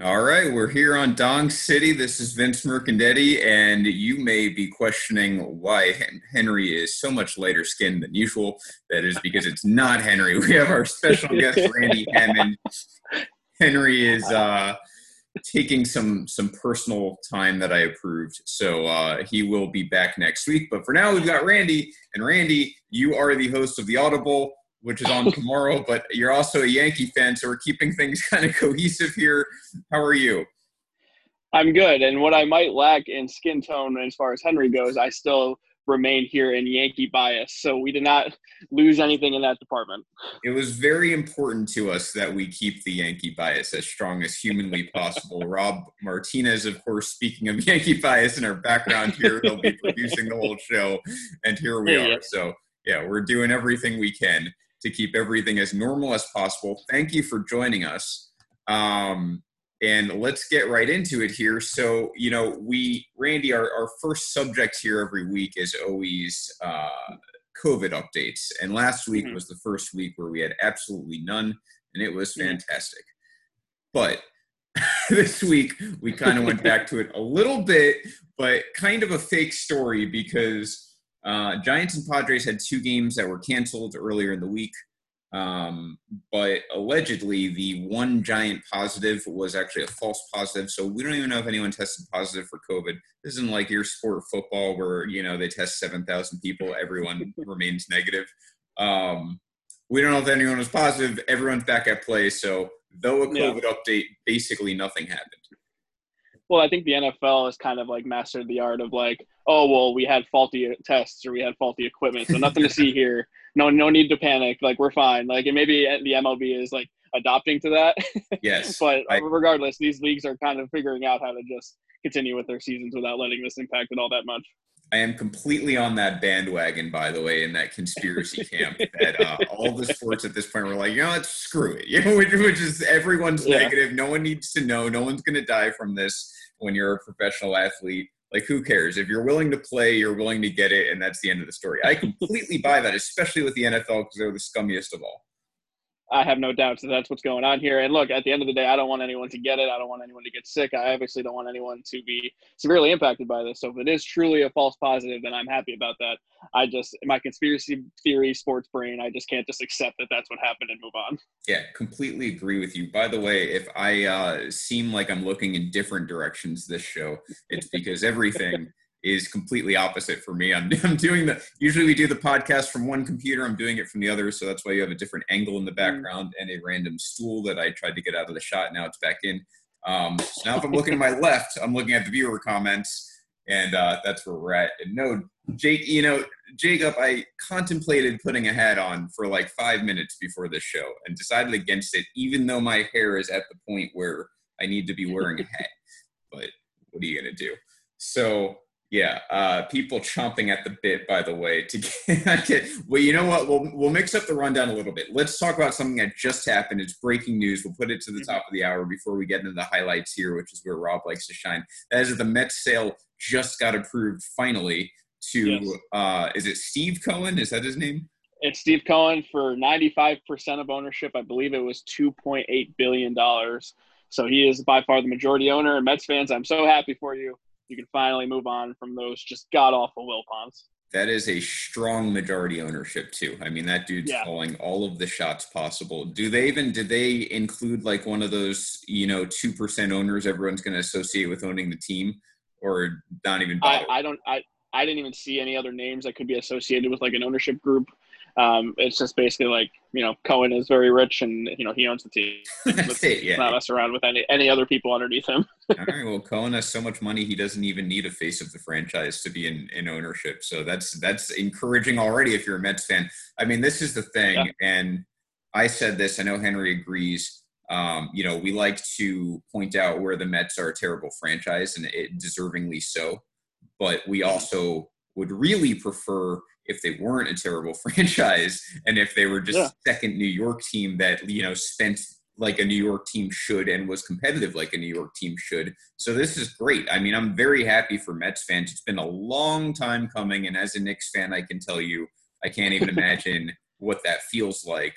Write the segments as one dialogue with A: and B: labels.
A: All right, we're here on Dong City. This is Vince Mercandetti, and you may be questioning why Henry is so much lighter skinned than usual. That is because it's not Henry. We have our special guest, Randy Hammond. Henry is uh, taking some some personal time that I approved, so uh, he will be back next week. But for now, we've got Randy, and Randy, you are the host of the Audible which is on tomorrow, but you're also a Yankee fan, so we're keeping things kind of cohesive here. How are you?
B: I'm good. And what I might lack in skin tone as far as Henry goes, I still remain here in Yankee bias. So we did not lose anything in that department.
A: It was very important to us that we keep the Yankee bias as strong as humanly possible. Rob Martinez, of course, speaking of Yankee bias in our background here, they'll be producing the whole show. And here we are. So, yeah, we're doing everything we can to keep everything as normal as possible. Thank you for joining us. Um, and let's get right into it here. So, you know, we, Randy, our, our first subject here every week is always uh, COVID updates. And last week mm-hmm. was the first week where we had absolutely none, and it was fantastic. But this week, we kind of went back to it a little bit, but kind of a fake story because uh, Giants and Padres had two games that were canceled earlier in the week. Um, but allegedly, the one giant positive was actually a false positive. So we don't even know if anyone tested positive for COVID. This isn't like your sport football where you know they test seven thousand people, everyone remains negative. Um, we don't know if anyone was positive. Everyone's back at play. So though a COVID yeah. update, basically nothing happened.
B: Well, I think the NFL has kind of like mastered the art of like, oh well, we had faulty tests or we had faulty equipment, so nothing to see here. No, no need to panic. Like we're fine. Like and maybe the MLB is like adopting to that.
A: Yes.
B: but I, regardless, these leagues are kind of figuring out how to just continue with their seasons without letting this impact it all that much.
A: I am completely on that bandwagon, by the way, in that conspiracy camp that uh, all the sports at this point were like, you know, let's screw it. You know, which, which is everyone's yeah. negative. No one needs to know. No one's going to die from this when you're a professional athlete. Like, who cares? If you're willing to play, you're willing to get it, and that's the end of the story. I completely buy that, especially with the NFL because they're the scummiest of all.
B: I have no doubts that that's what's going on here. And look, at the end of the day, I don't want anyone to get it. I don't want anyone to get sick. I obviously don't want anyone to be severely impacted by this. So if it is truly a false positive, then I'm happy about that. I just, my conspiracy theory sports brain, I just can't just accept that that's what happened and move on.
A: Yeah, completely agree with you. By the way, if I uh, seem like I'm looking in different directions this show, it's because everything is completely opposite for me. I'm, I'm doing the usually we do the podcast from one computer. I'm doing it from the other, so that's why you have a different angle in the mm. background and a random stool that I tried to get out of the shot. Now it's back in. Um, so now if I'm looking to my left, I'm looking at the viewer comments, and uh, that's where we're at. And no, Jake, you know, Jacob, I contemplated putting a hat on for like five minutes before this show and decided against it, even though my hair is at the point where I need to be wearing a hat. But what are you gonna do? So yeah, uh, people chomping at the bit. By the way, to get, well, you know what? We'll we'll mix up the rundown a little bit. Let's talk about something that just happened. It's breaking news. We'll put it to the top of the hour before we get into the highlights here, which is where Rob likes to shine. That is the Mets sale just got approved finally to. Yes. Uh, is it Steve Cohen? Is that his name?
B: It's Steve Cohen for ninety five percent of ownership. I believe it was two point eight billion dollars. So he is by far the majority owner. And Mets fans, I'm so happy for you you can finally move on from those just god awful Wilpons.
A: That is a strong majority ownership too. I mean, that dude's yeah. calling all of the shots possible. Do they even did they include like one of those you know two percent owners everyone's going to associate with owning the team, or not even?
B: I, I don't. I I didn't even see any other names that could be associated with like an ownership group. Um, it's just basically like you know Cohen is very rich and you know he owns the team. Let's it, yeah. not mess around with any any other people underneath him.
A: All right. Well, Cohen has so much money he doesn't even need a face of the franchise to be in, in ownership. So that's that's encouraging already if you're a Mets fan. I mean, this is the thing, yeah. and I said this. I know Henry agrees. Um, you know, we like to point out where the Mets are a terrible franchise, and it deservingly so. But we also would really prefer if they weren't a terrible franchise and if they were just yeah. second New York team that you know spent like a New York team should and was competitive like a New York team should. So this is great. I mean, I'm very happy for Mets fans. It's been a long time coming, and as a Knicks fan, I can tell you, I can't even imagine what that feels like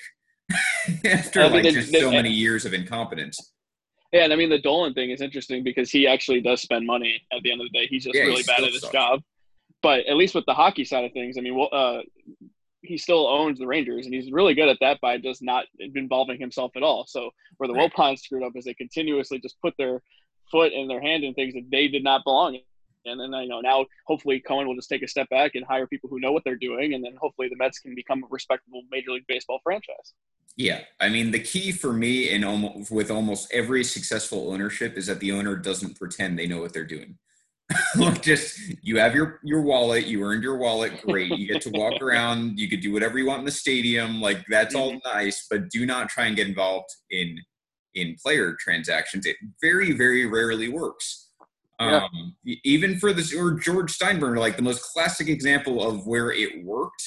A: after like just so many years of incompetence.
B: Yeah, and I mean the Dolan thing is interesting because he actually does spend money at the end of the day. He's just
A: Yeah,
B: really
A: he
B: bad at his
A: sucks.
B: job. But at least with the hockey side of things, I mean, well, uh, he still owns the Rangers, and he's really good at that by just not involving himself at all. So where the
A: Right.
B: Wilpons screwed up is they continuously just put their foot and their hand in things that they did not belong in. And then you know now hopefully Cohen will just take a step back and hire people who know what they're doing, and then hopefully the Mets can become a respectable Major League Baseball franchise.
A: Yeah, I mean the key for me in almost with almost every successful ownership is that the owner doesn't pretend they know what they're doing. Look, just you have your your wallet, you earned your wallet, great. You get to walk around, you could do whatever you want in the stadium, like that's all nice, but do not try and get involved in in player transactions. It very very rarely works.
B: Yeah.
A: Um, even for this or George Steinbrenner, like the most classic example of where it worked.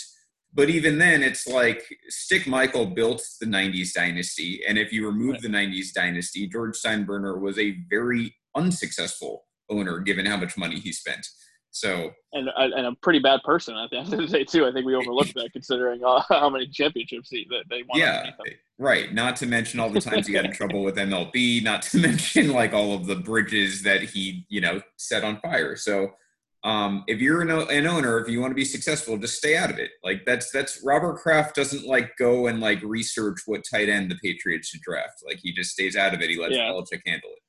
A: But even then, it's like Stick Michael built the 90s dynasty. And if you remove
B: Right.
A: the 90s dynasty, George Steinbrenner was a very unsuccessful owner given how much money he spent. So,
B: and and a pretty bad person at the end of the day too. I think we overlooked that considering uh, how many championships he, that they won.
A: yeah, right. Not to mention all the times he got in trouble with MLB, not to mention like all of the bridges that he, you know, set on fire. So, um, if you're an, an owner, if you want to be successful, just stay out of it. Like that's that's Robert Kraft doesn't like go and like research what tight end the Patriots should draft. Like he just stays out of it. He lets
B: Yeah.
A: Belichick handle it.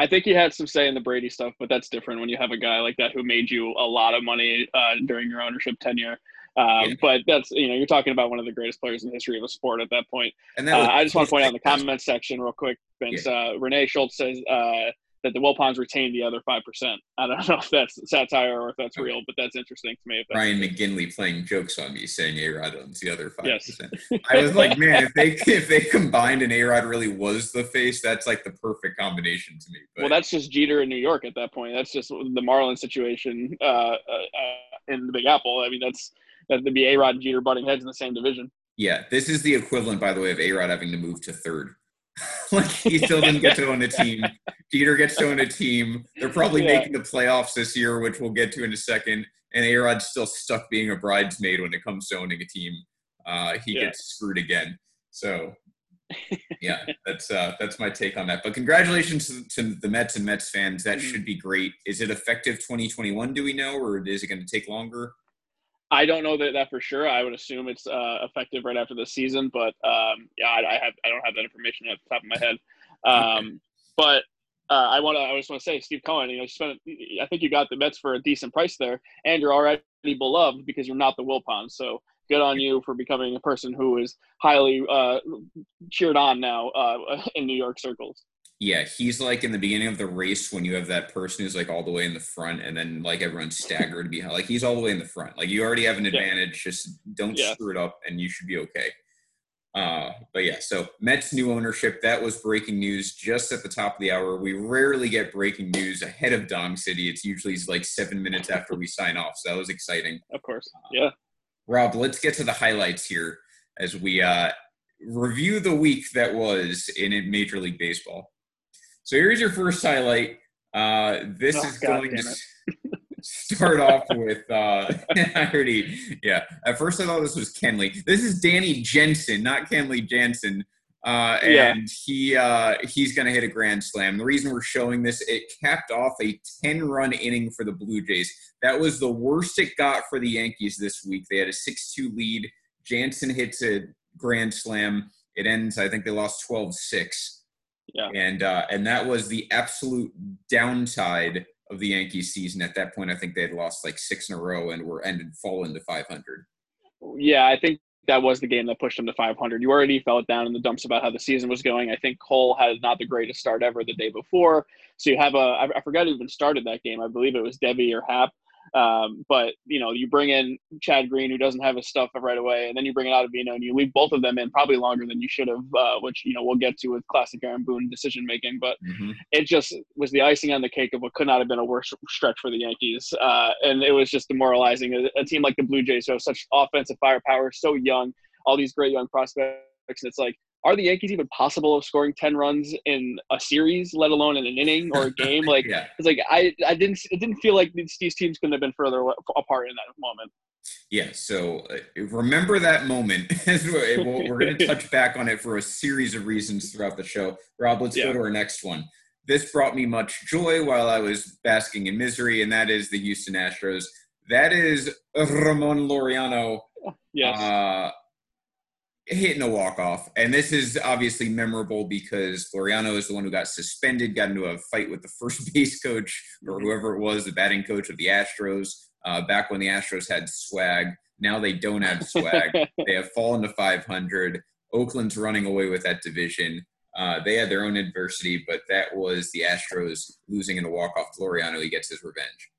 B: I think he had some say in the Brady stuff, but that's different when you have a guy like that who made you a lot of money uh, during your ownership tenure. Um,
A: Yeah.
B: But that's you know you're talking about one of the greatest players in the history of a sport at that point.
A: And that
B: Uh, I just want to point out in the comments section real quick, Vince. Uh, Renee Schultz says uh, that the Wilpons retained the other five percent. I don't know if that's satire or if that's real, but that's interesting to me.
A: Ryan McGinley playing jokes on me, saying A Rod owns the other five
B: Yes.
A: percent. I was like, man, if they if they combined and A Rod really was the face, that's like the perfect combination to me. But
B: Well, that's just Jeter in New York at that point. That's just the Marlins situation uh, uh, uh, in the Big Apple. I mean, that's that'd be A Rod and Jeter butting heads in the same division.
A: yeah, this is the equivalent, by the way, of A Rod having to move to third. like he still didn't get to own a team. Jeter gets to own a team. They're probably
B: Yeah.
A: making the playoffs this year, which we'll get to in a second. And A Rod's still stuck being a bridesmaid when it comes to owning a team. Uh, he
B: Yeah.
A: gets screwed again. So yeah, that's uh, that's my take on that. But congratulations to, to the Mets and Mets fans. That
B: Mhm.
A: should be great. Is it effective 2021? Do we know, or is it going to take longer?
B: I don't know that, that for sure. I would assume it's uh, effective right after the season, but um, yeah, I, I have I don't have that information at the top of my head. Um, but uh, I want to I just want to say, Steve Cohen, you know, you spent I think you got the Mets for a decent price there, and you're already beloved because you're not the Wilpons. So good on you for becoming a person who is highly uh, cheered on now uh, in New York circles.
A: Yeah, he's like in the beginning of the race when you have that person who's like all the way in the front, and then like everyone's staggered behind. Like he's all the way in the front. Like you already have an
B: Yeah.
A: advantage. Just don't
B: Yeah.
A: screw it up, and you should be okay. Uh, but yeah, so Mets new ownership. That was breaking news just at the top of the hour. We rarely get breaking news ahead of Dong City. It's usually like seven minutes after we sign off. So that was exciting.
B: Of course, yeah.
A: Rob, let's get to the highlights here as we uh, review the week that was in Major League Baseball. So here's your first highlight. Uh, this
B: Oh,
A: is
B: God
A: going to start off with. Uh, I already, yeah. At first, I thought this was Kenley. This is Danny Jansen, not Kenley Jansen. Uh,
B: Yeah.
A: and he uh, he's going to hit a grand slam. The reason we're showing this, it capped off a 10 run inning for the Blue Jays. That was the worst it got for the Yankees this week. They had a 6 2 lead. Jansen hits a grand slam. It ends, I think they lost 12 6.
B: Yeah.
A: And, uh, and that was the absolute downside of the Yankees season. At that point, I think they had lost like six in a row and were ended fallen to 500.
B: Yeah, I think that was the game that pushed them to 500. You already felt down in the dumps about how the season was going. I think Cole had not the greatest start ever the day before. So you have a I forgot who even started that game. I believe it was Deivi or Happ. Um, but you know, you bring in Chad Green, who doesn't have his stuff right away, and then you bring in Ottavino, and you leave both of them in probably longer than you should have, uh, which you know we'll get to with classic Aaron Boone decision making. But it just was the icing on the cake of what could not have been a worse stretch for the Yankees. Uh, and it was just demoralizing. A, a team like the Blue Jays, who have such offensive firepower, so young, all these great young prospects. And it's like, are the Yankees even possible of scoring 10 runs in a series, let alone in an inning or a game? Like,
A: yeah.
B: it's like, I, I didn't, it didn't feel like these, these teams couldn't have been further apart in that moment.
A: Yeah, so uh, remember that moment. we're going to touch back on it for a series of reasons throughout the show. Rob, let's yeah. go to our next one. This brought me much joy while I was basking in misery, and that is the Houston Astros. That is Ramon Laureano
B: yes. uh,
A: hitting a walk-off. And this is obviously memorable because Laureano is the one who got suspended, got into a fight with the first base coach or mm-hmm. whoever it was, the batting coach of the Astros uh, back when the Astros had swag. Now they don't have swag. they have fallen to 500. Oakland's running away with that division. Uh, they had their own adversity, but that was the Astros losing in a walk-off. Laureano, he gets his revenge.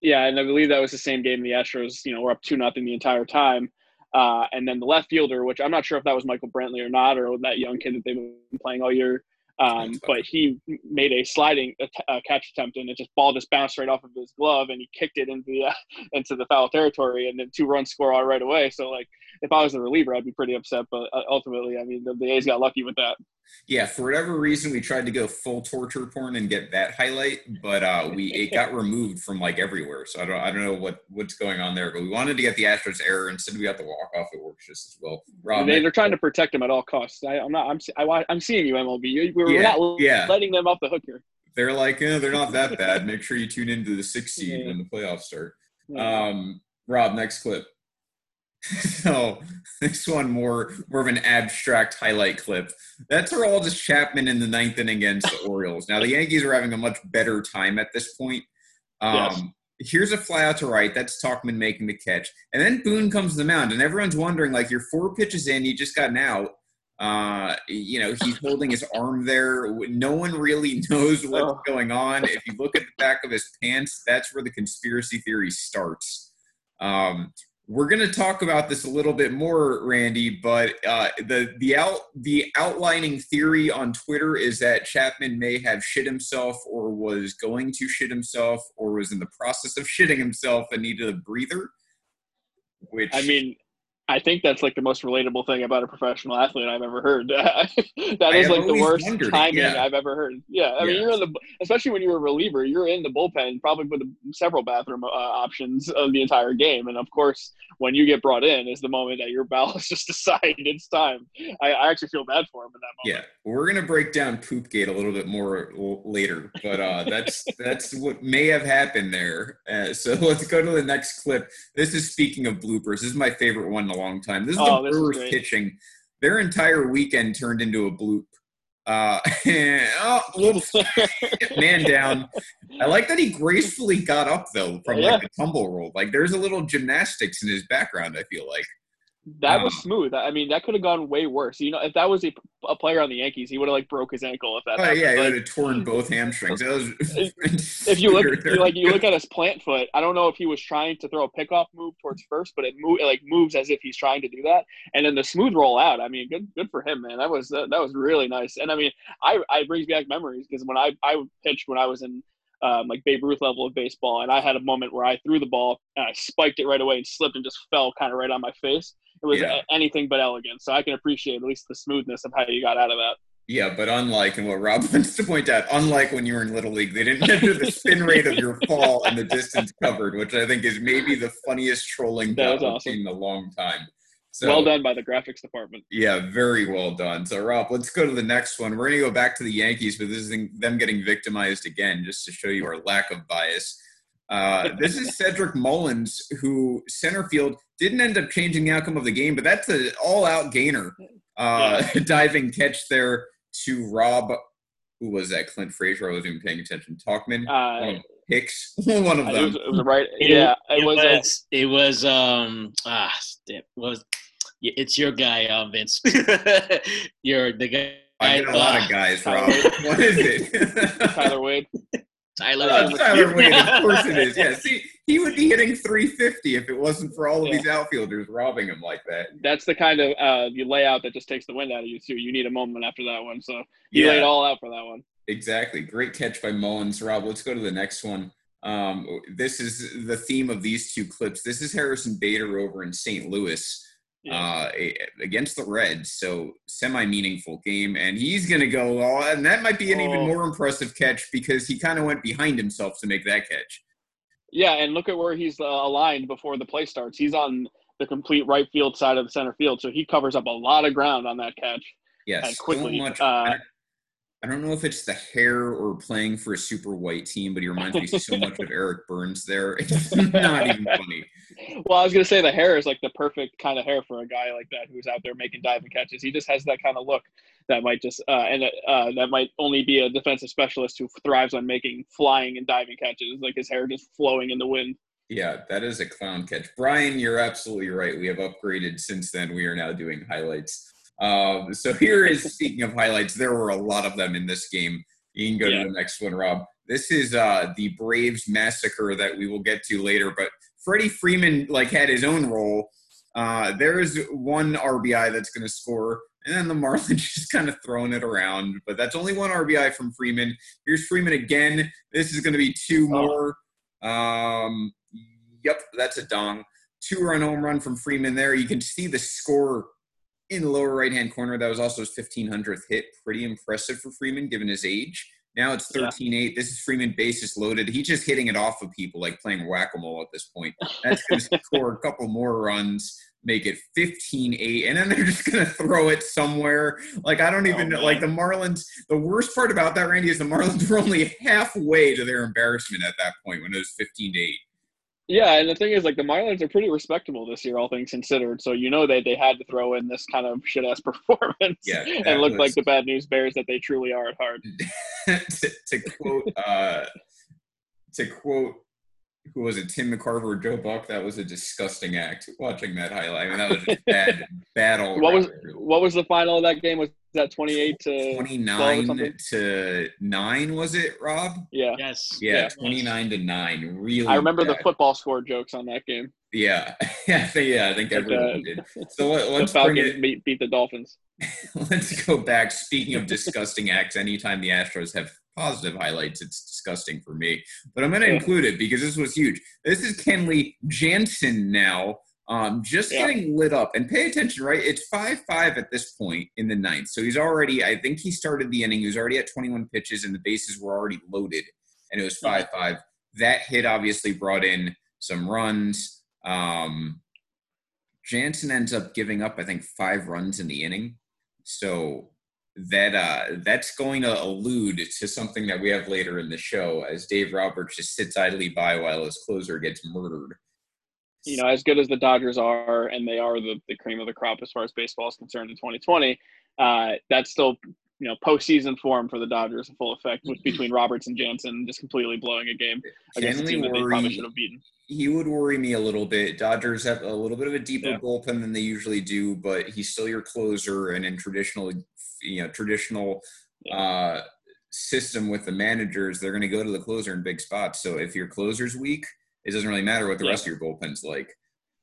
B: Yeah, and I believe that was the same game. The Astros, you know, were up two nothing the entire time, uh, and then the left fielder, which I'm not sure if that was Michael Brantley or not, or that young kid that they've been playing all year, um, but he made a sliding uh, catch attempt, and it just ball just bounced right off of his glove, and he kicked it into the uh, into the foul territory, and then two runs score all right away. So like, if I was the reliever, I'd be pretty upset. But uh, ultimately, I mean, the, the A's got lucky with that.
A: Yeah, for whatever reason, we tried to go full torture porn and get that highlight, but uh, we it got removed from like everywhere. So I don't I don't know what what's going on there. But we wanted to get the Astros error instead. We got the walk off. It works just as well.
B: Rob, they, are trying to protect him at all costs. I, am not. I'm I, am seeing you, MLB. We're, yeah, not yeah. letting them off the hook here.
A: They're like, eh, they're not that bad. Make sure you tune into the sixth seed yeah. when the playoffs start. Um, Rob, next clip. so this one more more of an abstract highlight clip. That's Aroldis Chapman in the ninth inning against the Orioles. Now the Yankees are having a much better time at this point. Um, yes. Here's a fly out to right. That's Tauchman making the catch, and then Boone comes to the mound, and everyone's wondering like, you're four pitches in, you just got an out. Uh, you know, he's holding his arm there. No one really knows what's oh. going on. If you look at the back of his pants, that's where the conspiracy theory starts. Um, we're going to talk about this a little bit more, Randy. But uh, the the out the outlining theory on Twitter is that Chapman may have shit himself, or was going to shit himself, or was in the process of shitting himself and needed a breather. Which
B: I mean, I think that's like the most relatable thing about a professional athlete I've ever heard. that is like the worst timing yeah. I've ever heard. Yeah, I mean, you're in the, especially when you're a reliever, you're in the bullpen, probably with several bathroom uh, options of the entire game, and of course, when you get brought in, is the moment that your bowels just decide it's time. I, I, actually feel bad for him in that
A: moment. Yeah, we're gonna break down Poopgate a little bit more later, but uh, that's that's what may have happened there. Uh, so let's go to the next clip. This is speaking of bloopers. This is my favorite one long time. This is oh, the Brewers pitching. Their entire weekend turned into a bloop. Uh, oh, little man down. I like that he gracefully got up though from yeah. like the tumble roll. Like there's a little gymnastics in his background. I feel like
B: that was smooth. I mean, that could have gone way worse. You know, if that was a, a player on the Yankees, he would have like broke his ankle if that.
A: Oh yeah, he would have torn both hamstrings. That
B: was if you look, like you look at his plant foot. I don't know if he was trying to throw a pickoff move towards first, but it, move, it like moves as if he's trying to do that. And then the smooth roll out. I mean, good good for him, man. That was that, that was really nice. And I mean, I I brings back memories because when I I pitched when I was in um, like Babe Ruth level of baseball. And I had a moment where I threw the ball and I spiked it right away and slipped and just fell kind of right on my face. It was yeah. anything but elegant. So I can appreciate at least the smoothness of how you got out of that.
A: Yeah, but unlike, and what Rob wants to point out, unlike when you were in Little League, they didn't measure the spin rate of your fall and the distance covered, which I think is maybe the funniest trolling that I've seen in a long time.
B: So, well done by the graphics department.
A: Yeah, very well done. So, Rob, let's go to the next one. We're going to go back to the Yankees, but this is them getting victimized again, just to show you our lack of bias. Uh, this is Cedric Mullins, who center field didn't end up changing the outcome of the game, but that's an all-out gainer uh, yeah. diving catch there to Rob. Who was that? Clint Frazier. I wasn't even paying attention. Tauchman. Uh, Hicks, one of them. It
B: was, it was right. Yeah,
C: it, it was. was it was. Um. Ah, it was it's your guy, uh, Vince. You're the guy.
A: I get a lot of guys, Rob. what is it?
B: Tyler Wade.
C: Tyler
A: uh, Wade. Tyler Wade, of course it is. Yeah, see, he would be hitting 350 if it wasn't for all of yeah. these outfielders robbing him like that.
B: That's the kind of uh, you layout that just takes the wind out of you too. You need a moment after that one, so you yeah. laid all out for that one.
A: Exactly. Great catch by Mullins. Rob, let's go to the next one. Um, this is the theme of these two clips. This is Harrison Bader over in St. Louis uh, against the Reds. So semi meaningful game, and he's going to go all, and that might be an oh. even more impressive catch because he kind of went behind himself to make that catch.
B: Yeah, and look at where he's uh, aligned before the play starts. He's on the complete right field side of the center field, so he covers up a lot of ground on that catch.
A: Yes,
B: so quickly.
A: much.
B: Uh,
A: I don't know if it's the hair or playing for a super white team, but he reminds me so much of Eric Byrnes there. It's not even funny.
B: Well, I was going to say the hair is like the perfect kind of hair for a guy like that who's out there making diving catches. He just has that kind of look that might just, uh, and uh, that might only be a defensive specialist who thrives on making flying and diving catches, like his hair just flowing in the wind.
A: Yeah, that is a clown catch. Brian, you're absolutely right. We have upgraded since then. We are now doing highlights. Um, so here is speaking of highlights, there were a lot of them in this game. You can go yeah. to the next one, Rob. This is uh, the Braves massacre that we will get to later. But Freddie Freeman like had his own role. Uh, there is one RBI that's going to score, and then the Marlins just kind of throwing it around. But that's only one RBI from Freeman. Here's Freeman again. This is going to be two more. Um, yep, that's a dong. Two run home run from Freeman there. You can see the score in the lower right hand corner. That was also his 1500th hit. Pretty impressive for Freeman given his age. Now it's 13 8. This is Freeman bases loaded. He's just hitting it off of people like playing whack a mole at this point. That's going to score a couple more runs, make it 15 8. And then they're just going to throw it somewhere. Like, I don't oh, even know. Like, the Marlins, the worst part about that, Randy, is the Marlins were only halfway to their embarrassment at that point when it was 15 8.
B: Yeah, and the thing is, like the Marlins are pretty respectable this year, all things considered. So you know that they had to throw in this kind of shit ass performance,
A: yeah,
B: and look was... like the bad news bears that they truly are at heart.
A: to, to, quote, uh, to quote, who was it, Tim McCarver or Joe Buck? That was a disgusting act. Watching that highlight, I mean, that was just bad, bad all.
B: What was what was the final of that game? Was that 28 to
A: 29 to 9 was it rob?
B: Yeah.
C: Yes.
A: Yeah, yeah. 29 to 9 really
B: i remember
A: bad.
B: the football score jokes on that game.
A: Yeah. Yeah i think, yeah, I think everyone uh, did. So let, us
B: bring it, beat, beat the dolphins.
A: Let's go back. Speaking of disgusting acts anytime the astros have positive highlights it's disgusting for me. But i'm going to yeah. include it because this was huge. This is kenley jansen now um, just yeah. getting lit up. And pay attention, right? It's 5 5 at this point in the ninth. So he's already, I think he started the inning. He was already at 21 pitches, and the bases were already loaded, and it was 5 5. That hit obviously brought in some runs. Um, Jansen ends up giving up, I think, five runs in the inning. So that uh, that's going to allude to something that we have later in the show as Dave Roberts just sits idly by while his closer gets murdered
B: you know, as good as the Dodgers are, and they are the, the cream of the crop as far as baseball is concerned in 2020, uh, that's still, you know, postseason form for the Dodgers in full effect with between Roberts and Jansen just completely blowing a game against a team that they probably should have beaten.
A: He would worry me a little bit. Dodgers have a little bit of a deeper yeah. bullpen than they usually do, but he's still your closer, and in traditional, you know, traditional. Yeah. Uh, system with the managers, they're going to go to the closer in big spots. So if your closer's weak, it doesn't really matter what the yeah. rest of your bullpen's like.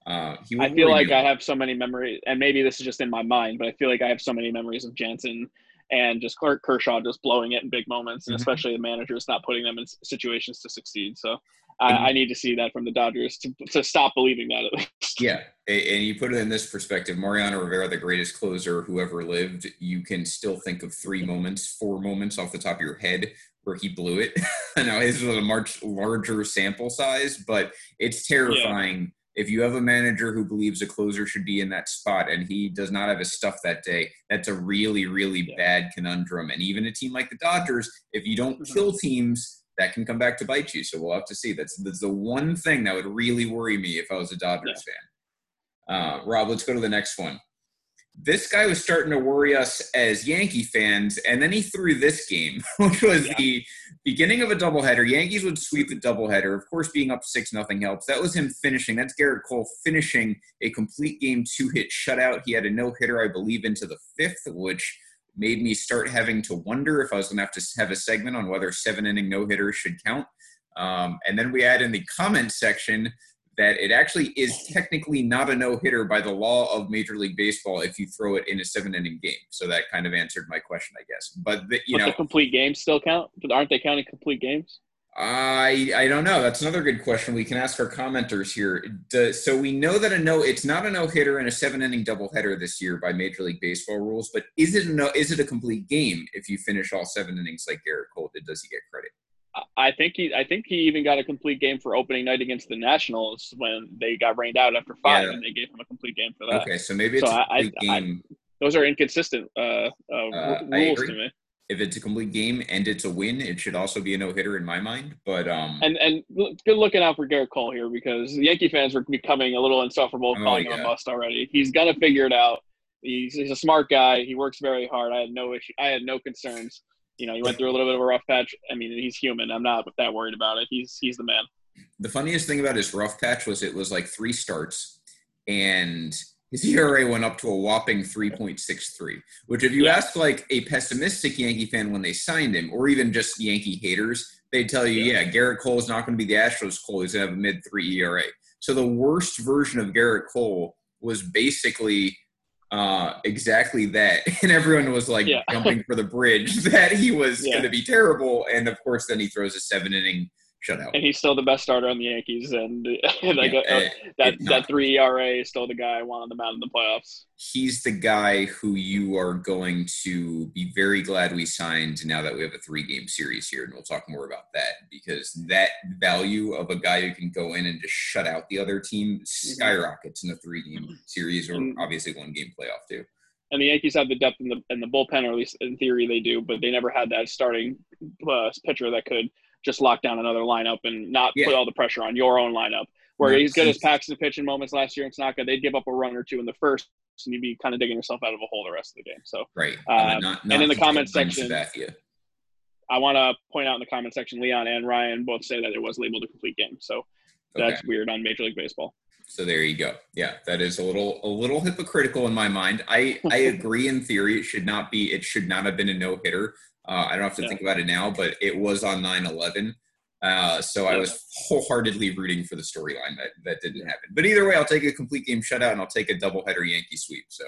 A: Uh,
B: I feel like I have so many memories, and maybe this is just in my mind, but I feel like I have so many memories of Jansen and just Clark Kershaw just blowing it in big moments, and mm-hmm. especially the managers not putting them in situations to succeed. So I, I, need to see that from the Dodgers to, to stop believing that at least.
A: Yeah, and you put it in this perspective: Mariano Rivera, the greatest closer who ever lived. You can still think of three moments, four moments off the top of your head where he blew it. I know his was a much larger sample size, but it's terrifying. Yeah. If you have a manager who believes a closer should be in that spot and he does not have his stuff that day, that's a really, really yeah. bad conundrum. And even a team like the Dodgers, if you don't mm-hmm. kill teams, that can come back to bite you. So we'll have to see. That's, that's the one thing that would really worry me if I was a Dodgers yeah. fan. Uh, Rob, let's go to the next one this guy was starting to worry us as Yankee fans, and then he threw this game, which was yeah. the beginning of a doubleheader. Yankees would sweep the doubleheader. Of course, being up six nothing helps. That was him finishing. That's Gerrit Cole finishing a complete game two hit shutout. He had a no hitter, I believe, into the fifth, which made me start having to wonder if I was going to have to have a segment on whether seven inning no hitters should count. Um, and then we add in the comment section that it actually is technically not a no hitter by the law of Major League Baseball if you throw it in a seven inning game. So that kind of answered my question, I guess. But the, you
B: but
A: know,
B: the complete games still count. But Aren't they counting complete games?
A: I I don't know. That's another good question. We can ask our commenters here. so we know that a no, it's not a no hitter in a seven inning doubleheader this year by Major League Baseball rules. But is it a no? Is it a complete game if you finish all seven innings like Gerrit Cole did? Does he get credit?
B: I think he I think he even got a complete game for opening night against the Nationals when they got rained out after five,
A: Yeah.
B: and they gave him a complete game for that.
A: Okay, so maybe it's
B: So
A: a
B: I- I-
A: complete
B: I-
A: game.
B: Those are inconsistent uh, uh,
A: Uh,
B: rules to me.
A: if it's a complete game and it's a win, it should also be a no hitter in my mind. But um,
B: And and good looking out for Gerrit Cole here because the Yankee fans are becoming a little insufferable
A: Oh,
B: calling him a bust already. He's gonna figure it out. He's, he's a smart guy. He works very hard. I had no issue. I had no concerns. You know, he went through a little bit of a rough patch. I mean, he's human. I'm not that worried about it. He's he's the man.
A: the funniest thing about his rough patch was it was like three starts, and his ERA went up to a whopping 3.63. Which, if you
B: Yeah.
A: ask like a pessimistic Yankee fan when they signed him, or even just Yankee haters, they'd tell you,
B: Yeah.
A: yeah, Gerrit is not going to be the Astros Cole. He's going to have a mid three ERA. So the worst version of Gerrit Cole was basically uh, exactly that, and everyone was like
B: Yeah.
A: jumping for the bridge that he was
B: Yeah.
A: going to be terrible. And of course, then he throws a seven inning shutout.
B: And he's still the best starter on the Yankees. And like
A: Yeah,
B: uh,
A: uh,
B: that
A: not.
B: that three ERA is still the guy I want on the mound in the playoffs.
A: he's the guy who you are going to be very glad we signed now that we have a three game series here and we'll talk more about that because that value of a guy who can go in and just shut out the other team skyrockets in a three game series or
B: And-
A: obviously one game playoff too
B: And the Yankees have the depth in the in the bullpen, or at least in theory they do, but they never had that starting uh, pitcher that could just lock down another lineup and not
A: Yeah.
B: put all the pressure on your own lineup. Where
A: No,
B: he's good as Paxton pitching moments last year in Tanaka, they'd give up a run or two in the first, and you'd be kind of digging yourself out of a hole the rest of the game. So
A: right
B: Um,
A: not,
B: and in the comment section-. I want to point out in the comment section, Leon and Ryan both say that it was labeled a complete game. So
A: okay.
B: that's weird on Major League Baseball.
A: So there you go. Yeah, that is a little a little hypocritical in my mind. I I agree in theory it should not be it should not have been a no hitter. Uh, I don't have to
B: Yeah.
A: think about it now, but it was on 9-11. Uh, so I was wholeheartedly rooting for the storyline that that didn't happen. But either way, I'll take a complete game shutout and I'll take a doubleheader Yankee sweep. So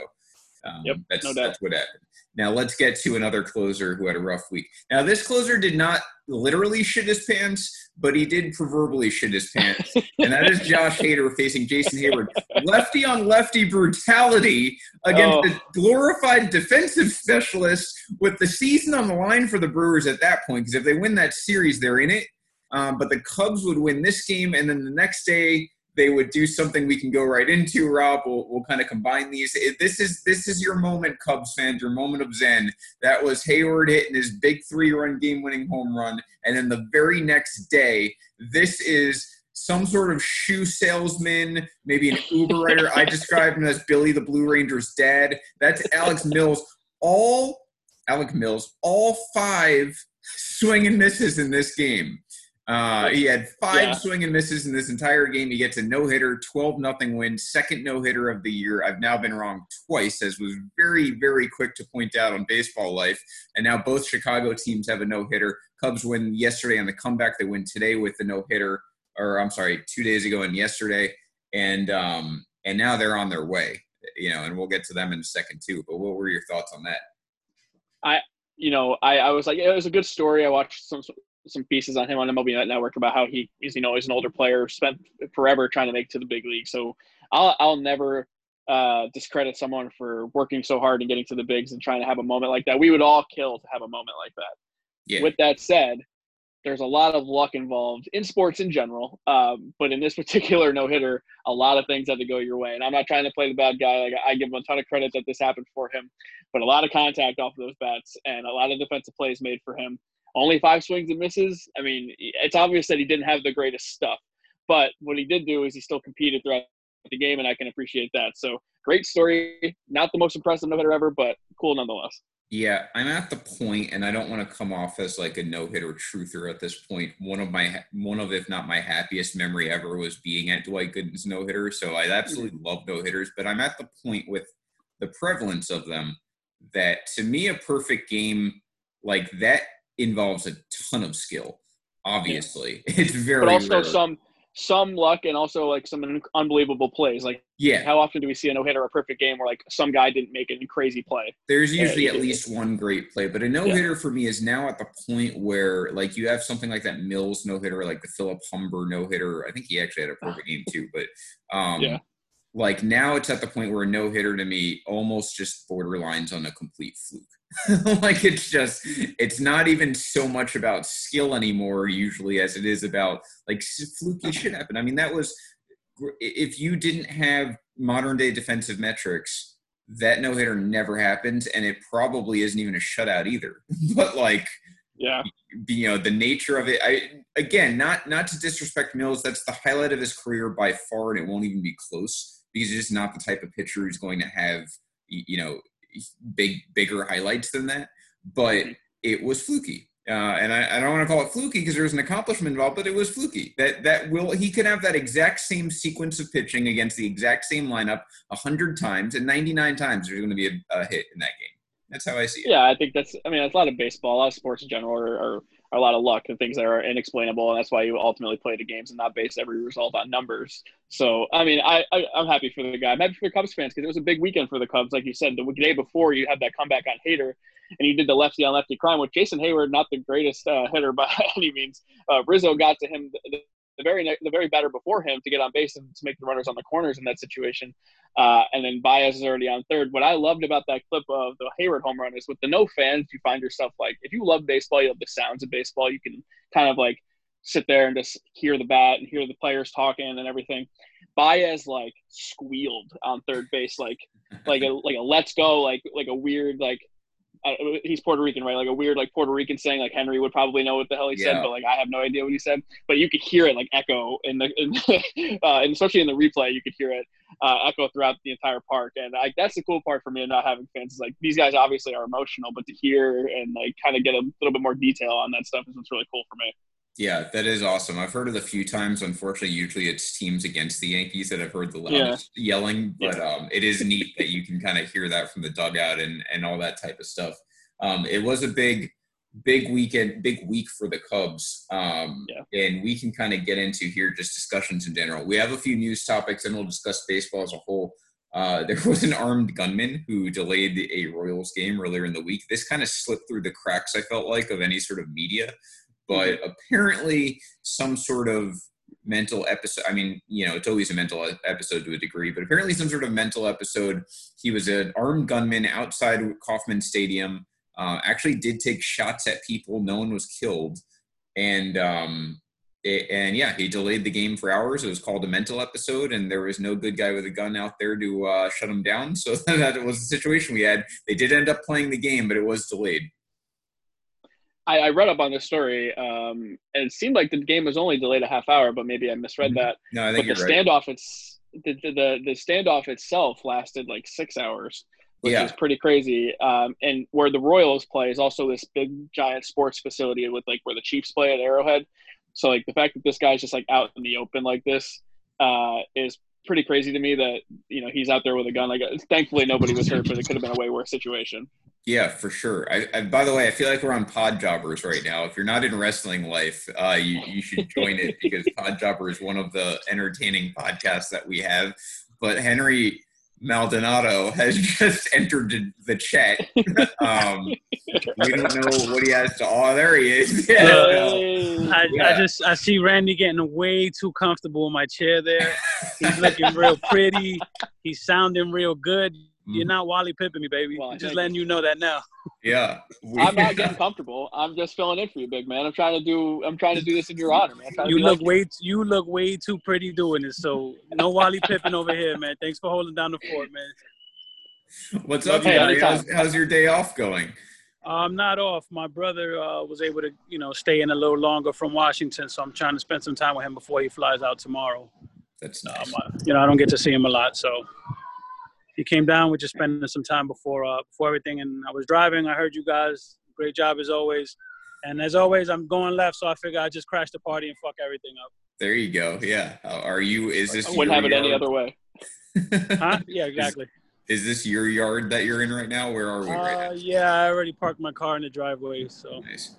A: um,
B: Yep,
A: that's
B: no doubt.
A: that's what happened. Now let's get to another closer who had a rough week. Now this closer did not literally shit his pants, but he did proverbially shit his pants and that is Josh Hader facing Jason Heyward. Lefty on lefty brutality against
B: Oh.
A: the glorified defensive specialist with the season on the line for the Brewers at that point. Because if they win that series, they're in it. Um, but the Cubs would win this game, and then the next day they would do something we can go right into. Rob, we'll, we'll kind of combine these. This is this is your moment, Cubs fans, your moment of zen. That was Heyward hitting his big three-run game-winning home run, and then the very next day, this is some sort of shoe salesman, maybe an Uber rider. I described him as Billy the Blue Ranger's dad. That's Alex Mills. All Alec Mills, all five swing and misses in this game. Uh, he had five
B: Yeah.
A: swing and misses in this entire game. He gets a no hitter, 12 nothing win, second no hitter of the year. I've now been wrong twice, as was very, very quick to point out on baseball life. And now both Chicago teams have a no hitter. Cubs win yesterday on the comeback. They win today with the no hitter, or I'm sorry, two days ago and yesterday. And um, and now they're on their way. You know, and we'll get to them in a second too. But what were your thoughts on that?
B: I, you know, I, I was like, it was a good story. I watched some some pieces on him on MLB Network about how he is, you know, he's an older player, spent forever trying to make it to the big league. So I'll I'll never uh, discredit someone for working so hard and getting to the bigs and trying to have a moment like that. We would all kill to have a moment like that.
A: Yeah.
B: With that said, there's a lot of luck involved in sports in general, um, but in this particular no hitter, a lot of things had to go your way. And I'm not trying to play the bad guy. Like I give him a ton of credit that this happened for him, but a lot of contact off of those bats and a lot of defensive plays made for him. Only five swings and misses. I mean, it's obvious that he didn't have the greatest stuff, but what he did do is he still competed throughout the game, and I can appreciate that. So great story. Not the most impressive no hitter ever, but cool nonetheless.
A: Yeah, I'm at the point, and I don't want to come off as like a no hitter truther at this point. One of my one of if not my happiest memory ever was being at Dwight Gooden's no hitter. So I absolutely mm-hmm. love no hitters, but I'm at the point with the prevalence of them that to me a perfect game like that involves a ton of skill. Obviously, it's very
B: But also
A: rare.
B: some some luck and also like some unbelievable plays. Like
A: yeah.
B: how often do we see a no hitter, a perfect game where like some guy didn't make a crazy play?
A: There's usually
B: Yeah,
A: at least one great play, but a no hitter for me is now at the point where like you have something like that Mills no hitter, like the Philip Humber no hitter. I think he actually had a perfect game too, but um,
B: Yeah.
A: Like now it's at the point where a no hitter to me almost just borderlines on a complete fluke. like it's just it's not even so much about skill anymore usually as it is about like fluky shit happen. I mean that was if you didn't have modern day defensive metrics that no hitter never happens, and it probably isn't even a shutout either. but like
B: yeah
A: you know the nature of it i again not not to disrespect mills that's the highlight of his career by far and it won't even be close because he's just not the type of pitcher who's going to have you know big bigger highlights than that but it was fluky uh, and I, I, don't want to call it fluky because there was an accomplishment involved, but it was fluky. That that will he could have that exact same sequence of pitching against the exact same lineup a hundred times, and 99 times there's going to be a, a, hit in that game. That's how I see it.
B: Yeah, I think that's. I mean, it's a lot of baseball, a lot of sports in general are, are a lot of luck and things that are inexplainable, and that's why you ultimately play the games and not base every result on numbers. So, I mean, I, I am happy for the guy. I'm happy for the Cubs fans because it was a big weekend for the Cubs, like you said. The day before, you had that comeback on Hader, and you did the lefty on lefty crime with Jason Heyward, not the greatest uh, hitter by any means. Uh, Rizzo got to him the, the very the very batter before him to get on base and to make the runners on the corners in that situation. Uh, and then Baez is already on third. What I loved about that clip of the Heyward home run is with the no fans, you find yourself like, if you love baseball, you love the sounds of baseball, you can kind of like sit there and just hear the bat and hear the players talking and everything. Baez like squealed on third base, like like a like a let's go, like like a weird like uh, he's Puerto Rican, right? Like a weird, like Puerto Rican saying, like Henry would probably know what the hell he yeah. said, but like I have no idea what he said. But you could hear it like echo in the, in, uh, and especially in the replay, you could hear it uh, echo throughout the entire park. And like that's the cool part for me of not having fans. Is like these guys obviously are emotional, but to hear and like kind of get a little bit more detail on that stuff is what's really cool for me.
A: Yeah, that is awesome. I've heard it a few times. Unfortunately, usually it's teams against the Yankees that I've heard the loudest yeah. yelling, but yeah. um, it is neat that you can kind of hear that from the dugout and and all that type of stuff. Um, it was a big, big weekend, big week for the Cubs, um, yeah. and we can kind of get into here just discussions in general. We have a few news topics, and we'll discuss baseball as a whole. Uh, there was an armed gunman who delayed a Royals game earlier in the week. This kind of slipped through the cracks, I felt like, of any sort of media but apparently some sort of mental episode. I mean, you know, it's always a mental episode to a degree, but apparently some sort of mental episode. He was an armed gunman outside Kauffman Stadium. Uh, actually, did take shots at people. No one was killed, and um, it, and yeah, he delayed the game for hours. It was called a mental episode, and there was no good guy with a gun out there to uh, shut him down. So that was the situation we had. They did end up playing the game, but it was delayed.
B: I, I read up on this story, um, and it seemed like the game was only delayed a half hour, but maybe I misread mm-hmm. that.
A: No, I think
B: but
A: the
B: right. standoff, it's the, the the standoff itself lasted like six hours, which yeah. is pretty crazy. Um, and where the Royals play is also this big giant sports facility with like where the Chiefs play at Arrowhead. So like the fact that this guy's just like out in the open like this uh, is pretty crazy to me. That you know he's out there with a gun. Like thankfully nobody was hurt, but it could have been a way worse situation.
A: Yeah, for sure. I, I, by the way, I feel like we're on Pod Jobbers right now. If you're not in wrestling life, uh, you, you should join it because Pod Jobber is one of the entertaining podcasts that we have. But Henry Maldonado has just entered the chat. Um, we don't know what he has to. Oh, there he is. Yeah.
D: Uh, I, yeah. I, just I see Randy getting way too comfortable in my chair there. He's looking real pretty. He's sounding real good. You're mm-hmm. not Wally Pippin me, baby. Well, just letting you. you know that now.
A: Yeah,
B: we, I'm not getting comfortable. I'm just filling in for you, big man. I'm trying to do. I'm trying to do this in your honor, man.
D: You look like way. Too, you look way too pretty doing this. So no Wally Pippin over here, man. Thanks for holding down the fort, man.
A: What's up, hey, how's, how's, your day off going?
D: I'm not off. My brother uh, was able to, you know, stay in a little longer from Washington, so I'm trying to spend some time with him before he flies out tomorrow.
A: That's nice.
D: Um, you know, I don't get to see him a lot, so he came down. We're just spending some time before uh, before everything. And I was driving. I heard you guys. Great job as always. And as always, I'm going left, so I figure I just crash the party and fuck everything up.
A: There you go. Yeah. Are you? Is this?
B: I wouldn't have it any other way.
D: huh? Yeah, exactly.
A: Is, is, this your yard that you're in right now? Where are we right uh, now?
D: Yeah, I already parked my car in the driveway, so nice.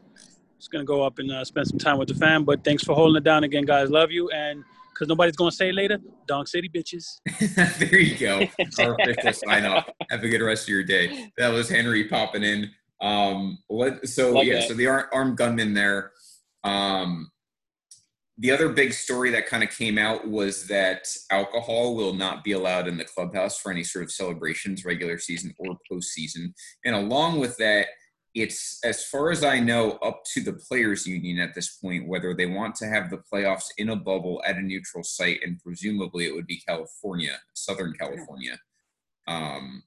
D: Just gonna go up and uh, spend some time with the fam. But thanks for holding it down again, guys. Love you and because nobody's going to say later, Dong City bitches.
A: there you go. Official sign off. Have a good rest of your day. That was Henry popping in. Um, what? So like yeah, that. so the armed gunman there. Um, the other big story that kind of came out was that alcohol will not be allowed in the clubhouse for any sort of celebrations, regular season or postseason. And along with that, it's as far as I know up to the players union at this point whether they want to have the playoffs in a bubble at a neutral site and presumably it would be California, Southern California. Um,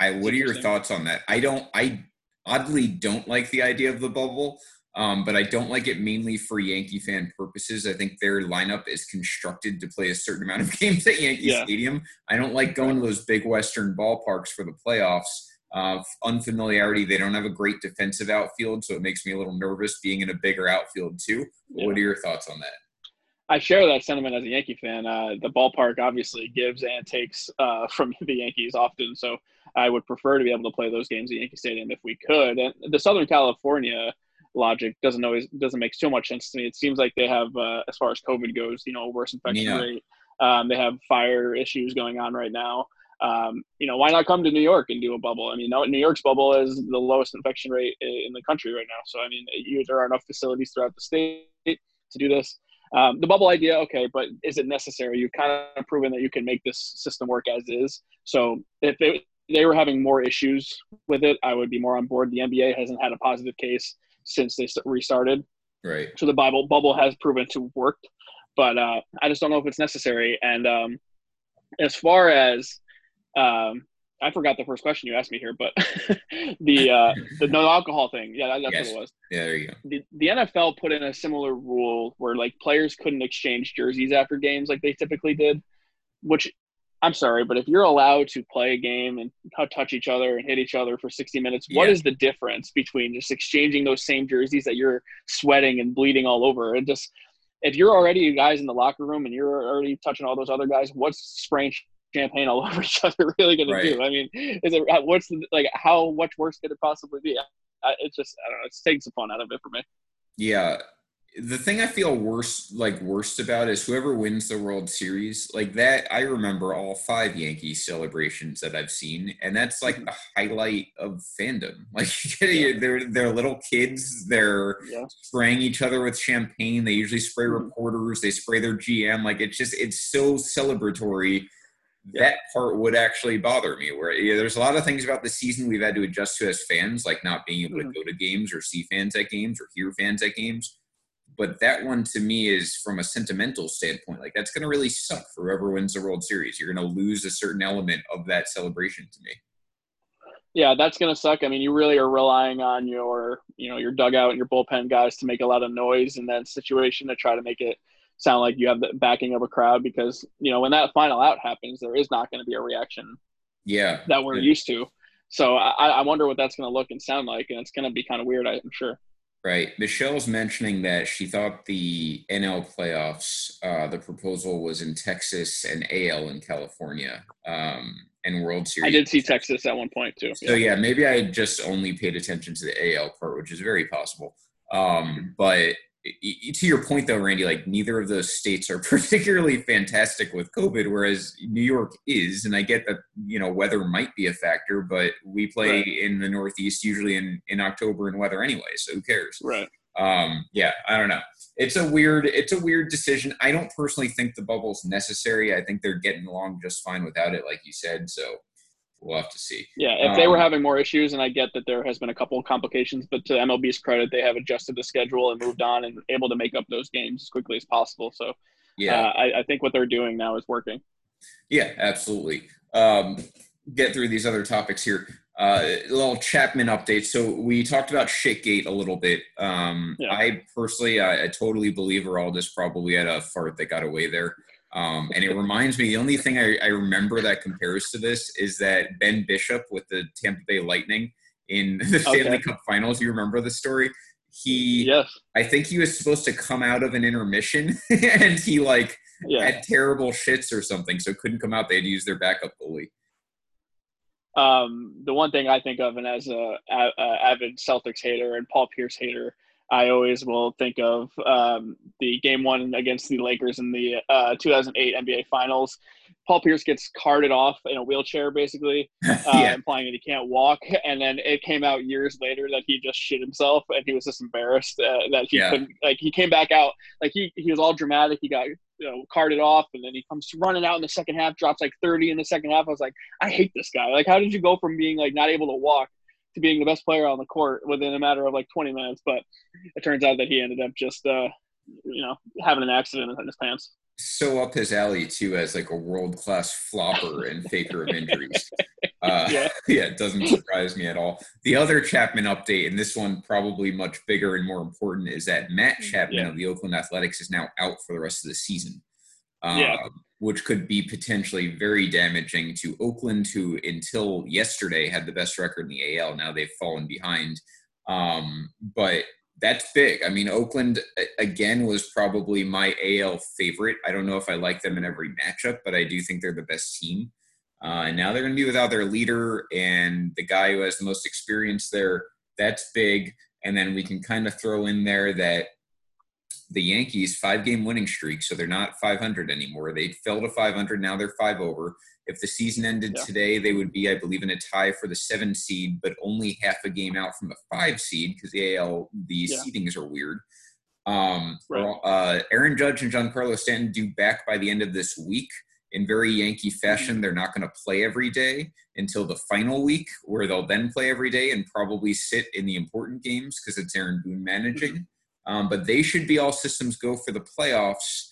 A: I what are your thoughts on that? I don't I oddly don't like the idea of the bubble. Um, but I don't like it mainly for Yankee fan purposes. I think their lineup is constructed to play a certain amount of games at Yankee yeah. Stadium. I don't like going to those big Western ballparks for the playoffs. Uh, unfamiliarity, they don't have a great defensive outfield, so it makes me a little nervous being in a bigger outfield too. Yeah. What are your thoughts on that?
B: I share that sentiment as a Yankee fan. Uh, the ballpark obviously gives and takes uh, from the Yankees often, so I would prefer to be able to play those games at Yankee Stadium if we could. And the Southern California logic doesn't always doesn't make so much sense to me. It seems like they have, uh, as far as COVID goes, you know, worse infection yeah. rate. Um, they have fire issues going on right now. Um, you know, why not come to New York and do a bubble? I mean, New York's bubble is the lowest infection rate in the country right now. So, I mean, you, there are enough facilities throughout the state to do this. Um, the bubble idea, okay, but is it necessary? You've kind of proven that you can make this system work as is. So, if they, they were having more issues with it, I would be more on board. The NBA hasn't had a positive case since they restarted.
A: Right.
B: So the Bible bubble has proven to work, but uh, I just don't know if it's necessary. And um, as far as um, I forgot the first question you asked me here, but the uh, the no alcohol thing. Yeah, that, that's yes. what it was.
A: Yeah, there you go.
B: The, the NFL put in a similar rule where like players couldn't exchange jerseys after games like they typically did, which I'm sorry, but if you're allowed to play a game and touch each other and hit each other for 60 minutes, what yeah. is the difference between just exchanging those same jerseys that you're sweating and bleeding all over? And just if you're already guys in the locker room and you're already touching all those other guys, what's spraying champagne all over each other really going right. to do? I mean, is it what's the, like how much worse could it possibly be? I, it's just I don't know. It's taking some fun out of it for me.
A: Yeah, the thing I feel worst like worst about is whoever wins the World Series, like that. I remember all five Yankee celebrations that I've seen, and that's like mm-hmm. the highlight of fandom. Like yeah. they're they're little kids, they're yeah. spraying each other with champagne. They usually spray mm-hmm. reporters, they spray their GM. Like it's just it's so celebratory. That part would actually bother me. Where yeah, there's a lot of things about the season we've had to adjust to as fans, like not being able mm-hmm. to go to games or see fans at games or hear fans at games but that one to me is from a sentimental standpoint like that's going to really suck for whoever wins the world series you're going to lose a certain element of that celebration to me
B: yeah that's going to suck i mean you really are relying on your you know your dugout and your bullpen guys to make a lot of noise in that situation to try to make it sound like you have the backing of a crowd because you know when that final out happens there is not going to be a reaction
A: yeah
B: that we're yeah. used to so I, I wonder what that's going to look and sound like and it's going to be kind of weird i'm sure
A: Right. Michelle's mentioning that she thought the NL playoffs, uh, the proposal was in Texas and AL in California, um, and World Series.
B: I did see Texas at one point too.
A: So yeah, maybe I just only paid attention to the AL part, which is very possible. Um, but to your point though randy like neither of those states are particularly fantastic with covid whereas new york is and i get that you know weather might be a factor but we play right. in the northeast usually in in october and weather anyway so who cares?
B: Right.
A: Um yeah i don't know. It's a weird it's a weird decision. I don't personally think the bubble's necessary. I think they're getting along just fine without it like you said so we'll have to see.
B: Yeah, if um, they were um, having more issues, and I get that there has been a couple of complications, but to MLB's credit, they have adjusted the schedule and moved on and able to make up those games as quickly as possible. So, yeah, uh, I, I, think what they're doing now is working.
A: Yeah, absolutely. Um, get through these other topics here. Uh, a little Chapman update. So we talked about Shitgate a little bit. Um, yeah. I personally, I, I totally believe Aroldis probably had a fart that got away there. Um, and it reminds me, the only thing I, I, remember that compares to this is that Ben Bishop with the Tampa Bay Lightning in the Stanley okay. Cup Finals. You remember the story? He,
B: yes.
A: I think he was supposed to come out of an intermission, and he like yeah. had terrible shits or something, so couldn't come out. They had to use their backup goalie.
B: Um, the one thing I think of, and as a, a, a avid Celtics hater and Paul Pierce hater, I always will think of um, the game one against the Lakers in the uh, 2008 NBA Finals. Paul Pierce gets carted off in a wheelchair, basically, uh,
A: yeah.
B: implying that he can't walk. And then it came out years later that he just shit himself, and he was just embarrassed uh, that he
A: Yeah.
B: couldn't. Like he came back out, like he he was all dramatic. He got you know carted off, and then he comes running out in the second half, drops like thirty in the second half. I was like, I hate this guy. Like, how did you go from being like not able to walk to being the best player on the court within a matter of like twenty minutes? But it turns out that he ended up just uh, you know having an accident in his pants.
A: so up his alley too as like a world class flopper and faker of injuries. Uh, yeah.
B: Yeah.
A: it doesn't surprise me at all. The other Chapman update, and this one probably much bigger and more important, is that Matt Chapman
B: Yeah.
A: of the Oakland Athletics is now out for the rest of the season. Um,
B: Yeah.
A: Which could be potentially very damaging to Oakland, who until yesterday had the best record in the AL. Now they've fallen behind. Um, but that's big. I mean, Oakland again was probably my AL favorite. I don't know if I like them in every matchup, but I do think they're the best team. Uh, and now they're going to be without their leader and the guy who has the most experience there. That's big. And then we can kind of throw in there that the Yankees five game winning streak, so they're not 500 anymore. They fell to 500. Now they're five over. If the season ended
B: Yeah.
A: today, they would be, I believe, in a tie for the seven seed, but only half a game out from the five seed because the AL the
B: Yeah.
A: seedings are weird. Um,
B: Right.
A: uh, Aaron Judge and Giancarlo Stanton due back by the end of this week in very Yankee fashion. They're not going to play every day until the final week, where they'll then play every day and probably sit in the important games because it's Aaron Boone managing. Um, but they should be all systems go for the playoffs.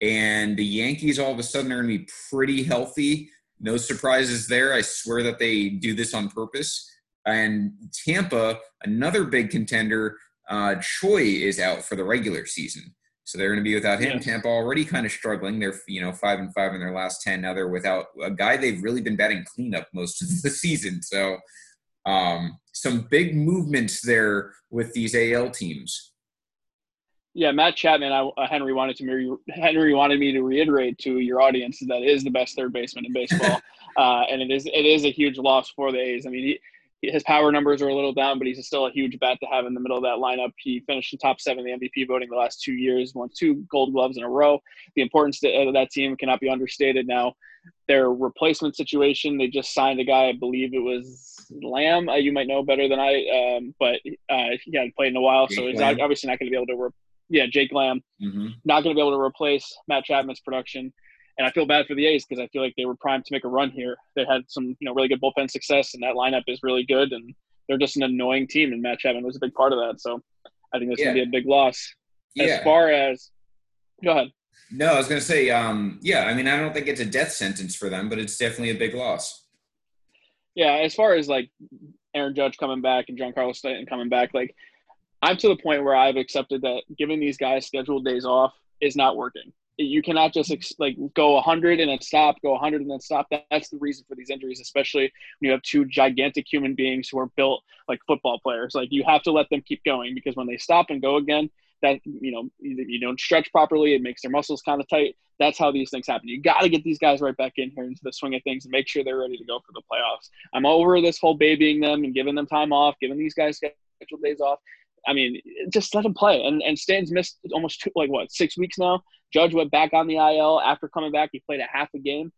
A: And the Yankees all of a sudden are going to be pretty healthy. No surprises there. I swear that they do this on purpose. And Tampa, another big contender, uh, Choi is out for the regular season. So they're going to be without him.
B: Yeah.
A: Tampa already kind of struggling. They're you know five and five in their last ten. Now they're without a guy they've really been batting cleanup most of the season. So um, some big movements there with these AL teams.
B: Yeah, Matt Chapman. I, uh, Henry wanted to me. Henry wanted me to reiterate to your audience that is the best third baseman in baseball, uh, and it is it is a huge loss for the A's. I mean, he, his power numbers are a little down, but he's still a huge bat to have in the middle of that lineup. He finished in top seven in the MVP voting the last two years, won two Gold Gloves in a row. The importance to, of that team cannot be understated. Now, their replacement situation, they just signed a guy. I believe it was Lamb. Uh, you might know better than I, um, but uh, he hadn't played in a while, so he's obviously not going to be able to. Re- yeah, Jake Lamb
A: Mm-hmm.
B: not going to be able to replace Matt Chapman's production. And I feel bad for the A's because I feel like they were primed to make a run here. They had some, you know, really good bullpen success, and that lineup is really good. And they're just an annoying team, and Matt Chapman was a big part of that. So I think this going to be a big loss.
A: Yeah.
B: As far as, go ahead.
A: no, I was going to say, um, yeah. I mean, I don't think it's a death sentence for them, but it's definitely a big loss.
B: Yeah, as far as like Aaron Judge coming back and Giancarlo Stanton coming back, like I'm to the point where I've accepted that giving these guys scheduled days off is not working. You cannot just ex- like go 100 and then stop, go 100 and then stop. That, that's the reason for these injuries, especially when you have two gigantic human beings who are built like football players. Like you have to let them keep going because when they stop and go again, that you know you, you don't stretch properly, it makes their muscles kind of tight. That's how these things happen. You got to get these guys right back in here into the swing of things and make sure they're ready to go for the playoffs. I'm over this whole babying them and giving them time off, giving these guys scheduled days off. I mean, just let them play. And and Stan's missed almost two, like what six weeks now. Judge went back on the IL after coming back. He played a half a game.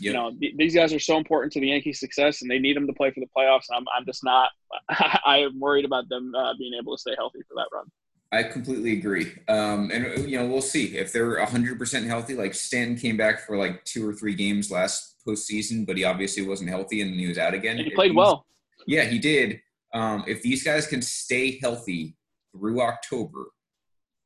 B: You know, th- these guys are so important to the Yankees' success, and they need them to play for the playoffs. I'm I'm just not. I am worried about them uh, being able to stay healthy for that run.
A: I completely agree. Um, and you know, we'll see if they're hundred percent healthy. Like Stanton came back for like two or three games last postseason, but he obviously wasn't healthy and he was out again.
B: And he played well.
A: Yeah, he did. Um, if these guys can stay healthy through October,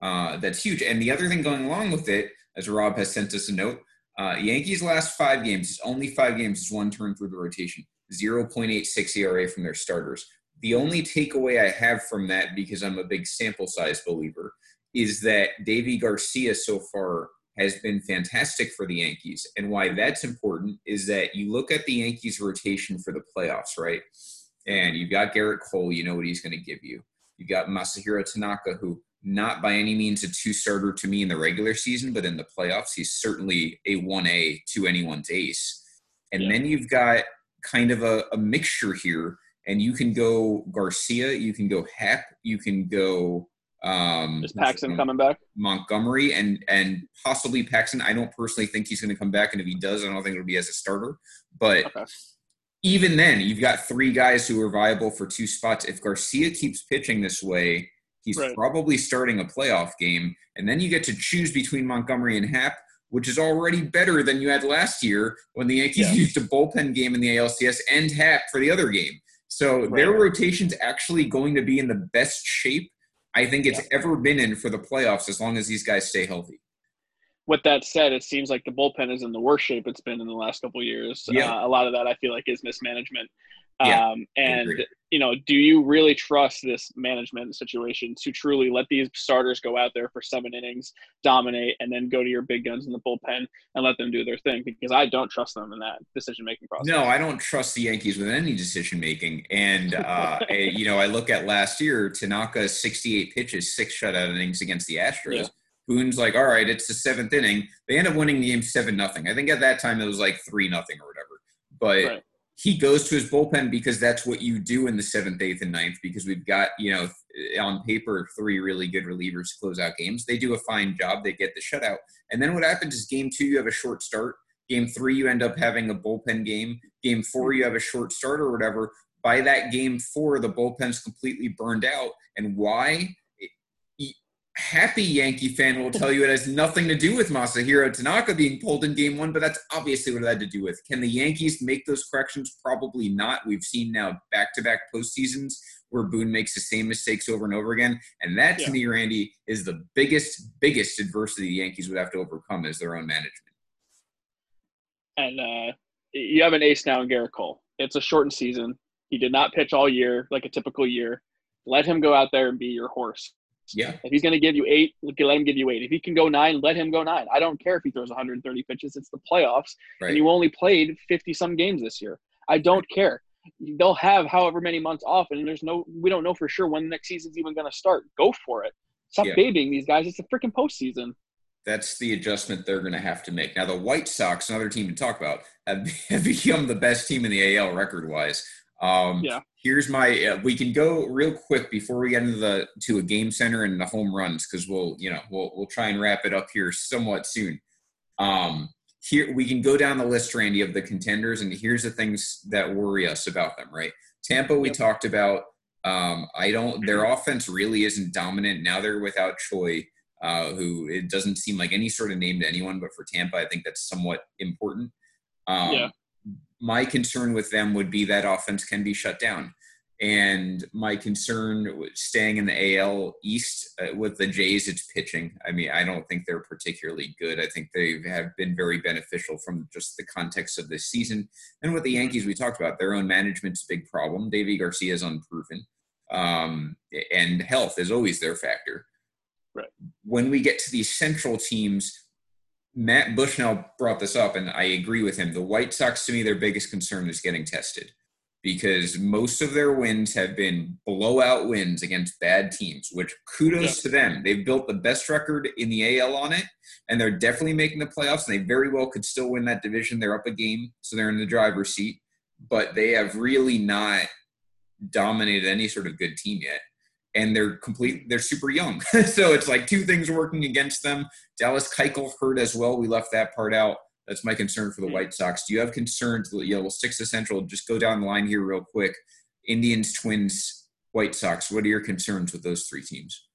A: uh, that's huge. And the other thing going along with it, as Rob has sent us a note, uh, Yankees' last five games, is only five games, is one turn through the rotation, 0.86 ERA from their starters. The only takeaway I have from that, because I'm a big sample size believer, is that Deivi Garcia so far has been fantastic for the Yankees. And why that's important is that you look at the Yankees' rotation for the playoffs, right? And you've got Gerrit Cole, you know what he's going to give you. You've got Masahiro Tanaka, who not by any means a two starter to me in the regular season, but in the playoffs, he's certainly a 1A to anyone's ace. And
B: Yeah.
A: then you've got kind of a, a mixture here, and you can go Garcia, you can go Happ, you can go Um,
B: Is Paxton coming back?
A: Montgomery and and possibly Paxton. I don't personally think he's going to come back, and if he does, I don't think it'll be as a starter. But
B: Okay.
A: Even then, you've got three guys who are viable for two spots. If Garcia keeps pitching this way, he's
B: Right.
A: probably starting a playoff game, and then you get to choose between Montgomery and Happ, which is already better than you had last year when the Yankees
B: Yeah.
A: used a bullpen game in the ALCS and Happ for the other game. So their rotation's actually going to be in the best shape I think it's ever been in for the playoffs as long as these guys stay healthy.
B: With that said, it seems like the bullpen is in the worst shape it's been in the last couple of years.
A: Yeah.
B: Uh, a lot of that I feel like is mismanagement.
A: Yeah,
B: um, and you know, do you really trust this management situation to truly let these starters go out there for seven innings, dominate, and then go to your big guns in the bullpen and let them do their thing? Because I don't trust them in that decision making process.
A: No, I don't trust the Yankees with any decision making. And uh, you know, I look at last year, Tanaka's 68 pitches, six shutout innings against the Astros.
B: Yeah.
A: Boone's like, all right, it's the seventh inning. They end up winning the game seven nothing. I think at that time it was like three nothing or whatever. But
B: Right.
A: he goes to his bullpen because that's what you do in the seventh, eighth, and ninth. Because we've got you know on paper three really good relievers to close out games. They do a fine job. They get the shutout, and then what happens is game two you have a short start. Game three you end up having a bullpen game. Game four you have a short start or whatever. By that game four, the bullpen's completely burned out. And why? It- Happy Yankee fan will tell you it has nothing to do with Masahiro Tanaka being pulled in game one, but that's obviously what it had to do with. Can the Yankees make those corrections? Probably not. We've seen now back to back postseasons where Boone makes the same mistakes over and over again. And that to
B: Yeah.
A: me, Randy, is the biggest, biggest adversity the Yankees would have to overcome is their own management.
B: and uh, you have an ace now in Gerrit Cole. It's a shortened season. He did not pitch all year like a typical year. Let him go out there and be your horse.
A: Yeah.
B: If he's going to give you eight, let him give you eight. If he can go nine, let him go nine. I don't care if he throws 130 pitches. It's the playoffs,
A: Right.
B: and you only played 50 some games this year. I don't care. They'll have however many months off, and there's no, we don't know for sure when the next season's even going to start. Go for it. Stop
A: Yeah.
B: babying these guys. It's a freaking postseason.
A: That's the adjustment they're going to have to make. Now, the White Sox, another team to talk about, have, have become the best team in the AL record wise. Um,
B: Yeah.
A: Here's my. Uh, we can go real quick before we get into the to a game center and the home runs because we'll you know we'll we'll try and wrap it up here somewhat soon. Um, here we can go down the list, Randy, of the contenders, and here's the things that worry us about them. Right, Tampa, we
B: Yep.
A: talked about. Um, I don't. Their offense really isn't dominant now. They're without Choi uh, who it doesn't seem like any sort of name to anyone, but for Tampa, I think that's somewhat important. Um,
B: Yeah.
A: My concern with them would be that offense can be shut down. And my concern staying in the AL East uh, with the Jays, it's pitching. I mean, I don't think they're particularly good. I think they have been very beneficial from just the context of this season. And with the Yankees, we talked about their own management's a big problem. Deivi Garcia is unproven, um, and health is always their factor when we get to these central teams, Matt Bushnell brought this up, and I agree with him. The White Sox, to me, their biggest concern is getting tested because most of their wins have been blowout wins against bad teams, which kudos to them. They've built the best record in the AL on it, and they're definitely making the playoffs, and they very well could still win that division. They're up a game, so they're in the driver's seat, but they have really not dominated any sort of good team yet and they're complete they're super young. So it's like two things working against them. Dallas keuchel hurt as well. We left that part out. That's my concern for the hmm. white sox. Do you have concerns know we'll stick to central just go down the line here real quick. Indians twins white sox what are your concerns with those three teams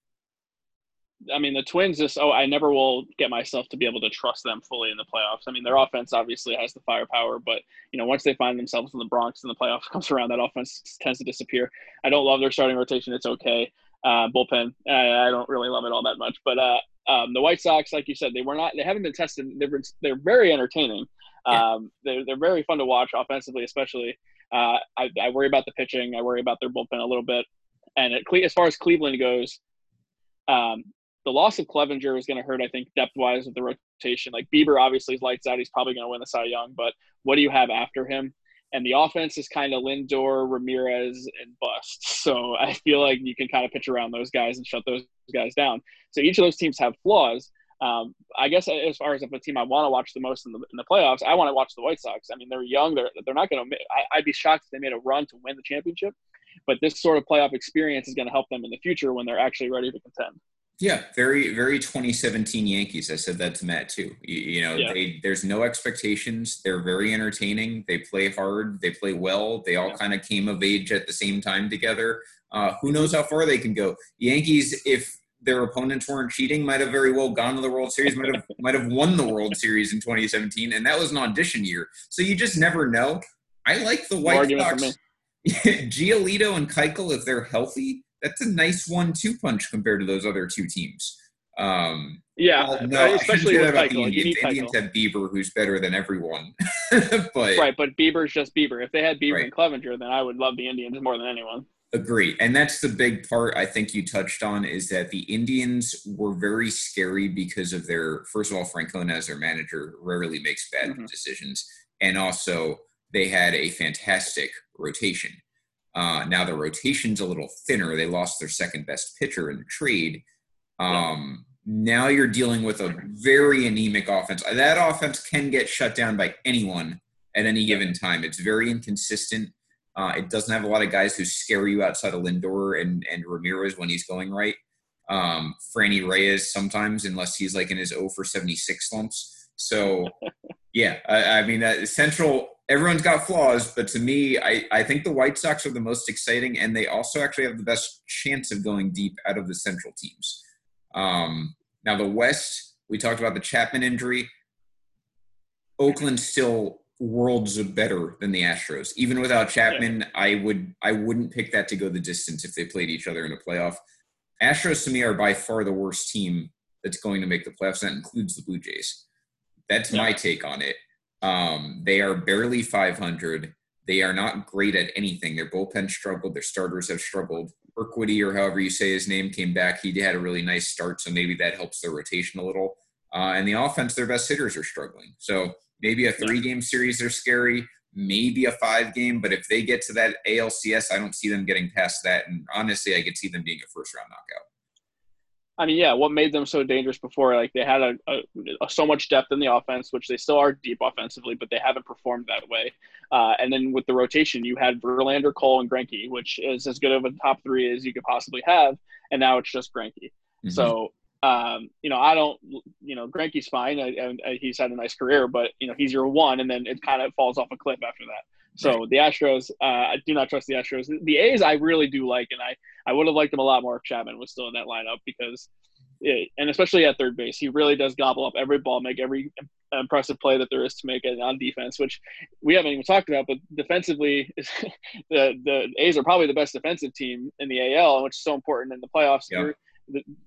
B: I mean, the Twins just, oh, I never will get myself to be able to trust them fully in the playoffs. I mean, their offense obviously has the firepower, but, you know, once they find themselves in the Bronx and the playoffs comes around, that offense tends to disappear. I don't love their starting rotation. It's okay. Uh, bullpen, I, I don't really love it all that much. But uh, um, the White Sox, like you said, they were not, they haven't been tested. They've been, they're very entertaining.
A: Yeah.
B: Um, they're, they're very fun to watch offensively, especially. Uh, I, I worry about the pitching. I worry about their bullpen a little bit. And at, as far as Cleveland goes, um, the loss of Clevinger is going to hurt, I think, depth wise with the rotation. Like Bieber obviously is lights out. He's probably going to win the Cy Young, but what do you have after him? And the offense is kind of Lindor, Ramirez, and Bust. So I feel like you can kind of pitch around those guys and shut those guys down. So each of those teams have flaws. Um, I guess as far as if a team I want to watch the most in the, in the playoffs, I want to watch the White Sox. I mean, they're young. They're they're not going to. I'd be shocked if they made a run to win the championship. but this sort of playoff experience is going to help them in the future when they're actually ready to contend.
A: Yeah, very, very 2017 Yankees. I said that to Matt too. You, you know, yeah. they, there's no expectations. They're very entertaining. They play hard. They play well. They all yeah. kind of came of age at the same time together. Uh, who knows how far they can go? Yankees, if their opponents weren't cheating, might have very well gone to the World Series. Might have might have won the World Series in 2017, and that was an audition year. So you just never know. I like the White Sox. Giolito and Keuchel, if they're healthy, that's a nice one-two punch compared to those other two teams. Um,
B: yeah, well, no, especially with Keuchel.
A: The Indians. The Indians have Bieber, who's better than everyone.
B: but right, but Bieber's just Bieber. If they had Bieber right. and Clevinger, then I would love the Indians more than anyone.
A: Agree. And that's the big part I think you touched on is that the Indians were very scary because of their, first of all, Francona as their manager rarely makes bad mm-hmm. decisions. And also, they had a fantastic rotation. Uh, now the rotation's a little thinner. They lost their second best pitcher in the trade. Um. Now you're dealing with a very anemic offense. That offense can get shut down by anyone at any given time. It's very inconsistent. Uh, it doesn't have a lot of guys who scare you outside of Lindor and, and Ramirez when he's going right. Um, Franny Reyes sometimes, unless he's like in his 0 for 76 slumps. So, yeah, I, I mean, uh, Central, everyone's got flaws, but to me, I, I think the White Sox are the most exciting, and they also actually have the best chance of going deep out of the Central teams. Um, now, the West, we talked about the Chapman injury. Oakland still worlds better than the Astros. Even without Chapman, I would I wouldn't pick that to go the distance if they played each other in a playoff. Astros to me are by far the worst team that's going to make the playoffs. That includes the Blue Jays. That's yeah. my take on it. Um, they are barely 500. They are not great at anything. Their bullpen struggled. Their starters have struggled. Urquidy, or however you say his name, came back. He had a really nice start, so maybe that helps their rotation a little. Uh, and the offense, their best hitters are struggling. So Maybe a three game series they're scary, maybe a five game, but if they get to that ALCS, I don't see them getting past that. And honestly, I could see them being a first round knockout.
B: I mean, yeah, what made them so dangerous before? Like they had a, a, a, so much depth in the offense, which they still are deep offensively, but they haven't performed that way. Uh, and then with the rotation, you had Verlander, Cole, and Greinke, which is as good of a top three as you could possibly have. And now it's just Greinke. Mm-hmm. So um, you know, I don't, you know, Greinke's fine. and he's had a nice career, but you know, he's your one, and then it kind of falls off a cliff after that. So the Astros, uh, I do not trust the Astros. The A's, I really do like, and I, I would have liked them a lot more if Chapman was still in that lineup because, it, and especially at third base, he really does gobble up every ball, make every impressive play that there is to make it on defense, which we haven't even talked about. But defensively, the the A's are probably the best defensive team in the AL, which is so important in the playoffs. Yeah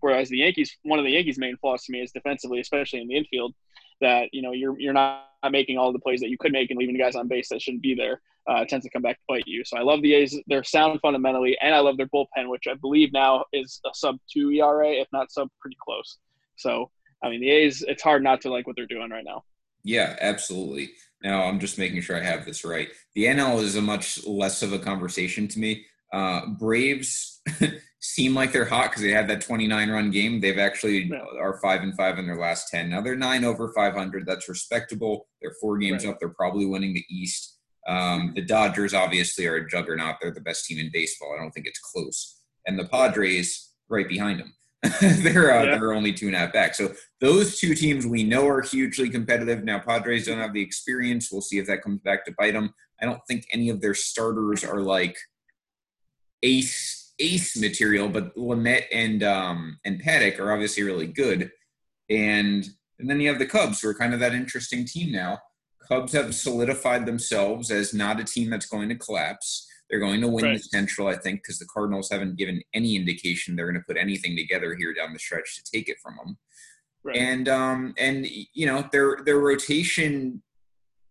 B: whereas the Yankees, one of the Yankees' main flaws to me is defensively, especially in the infield, that you know you're you're not making all the plays that you could make and leaving guys on base that shouldn't be there. Uh, tends to come back to bite you. So I love the A's. They're sound fundamentally, and I love their bullpen, which I believe now is a sub two ERA, if not sub pretty close. So I mean, the A's. It's hard not to like what they're doing right now.
A: Yeah, absolutely. Now I'm just making sure I have this right. The NL is a much less of a conversation to me. Uh, Braves seem like they're hot because they had that 29 run game. They've actually yeah. are five and five in their last 10. Now they're nine over 500. That's respectable. They're four games right. up. They're probably winning the East. Um, the Dodgers obviously are a juggernaut. They're the best team in baseball. I don't think it's close. And the Padres right behind them. they're uh, yeah. they're only two and a half back. So those two teams we know are hugely competitive. Now Padres don't have the experience. We'll see if that comes back to bite them. I don't think any of their starters are like ace ace material, but Lamet and um, and Paddack are obviously really good. And and then you have the Cubs, who are kind of that interesting team now. Cubs have solidified themselves as not a team that's going to collapse. They're going to win right. the Central, I think, because the Cardinals haven't given any indication they're going to put anything together here down the stretch to take it from them. Right. And um, and you know their their rotation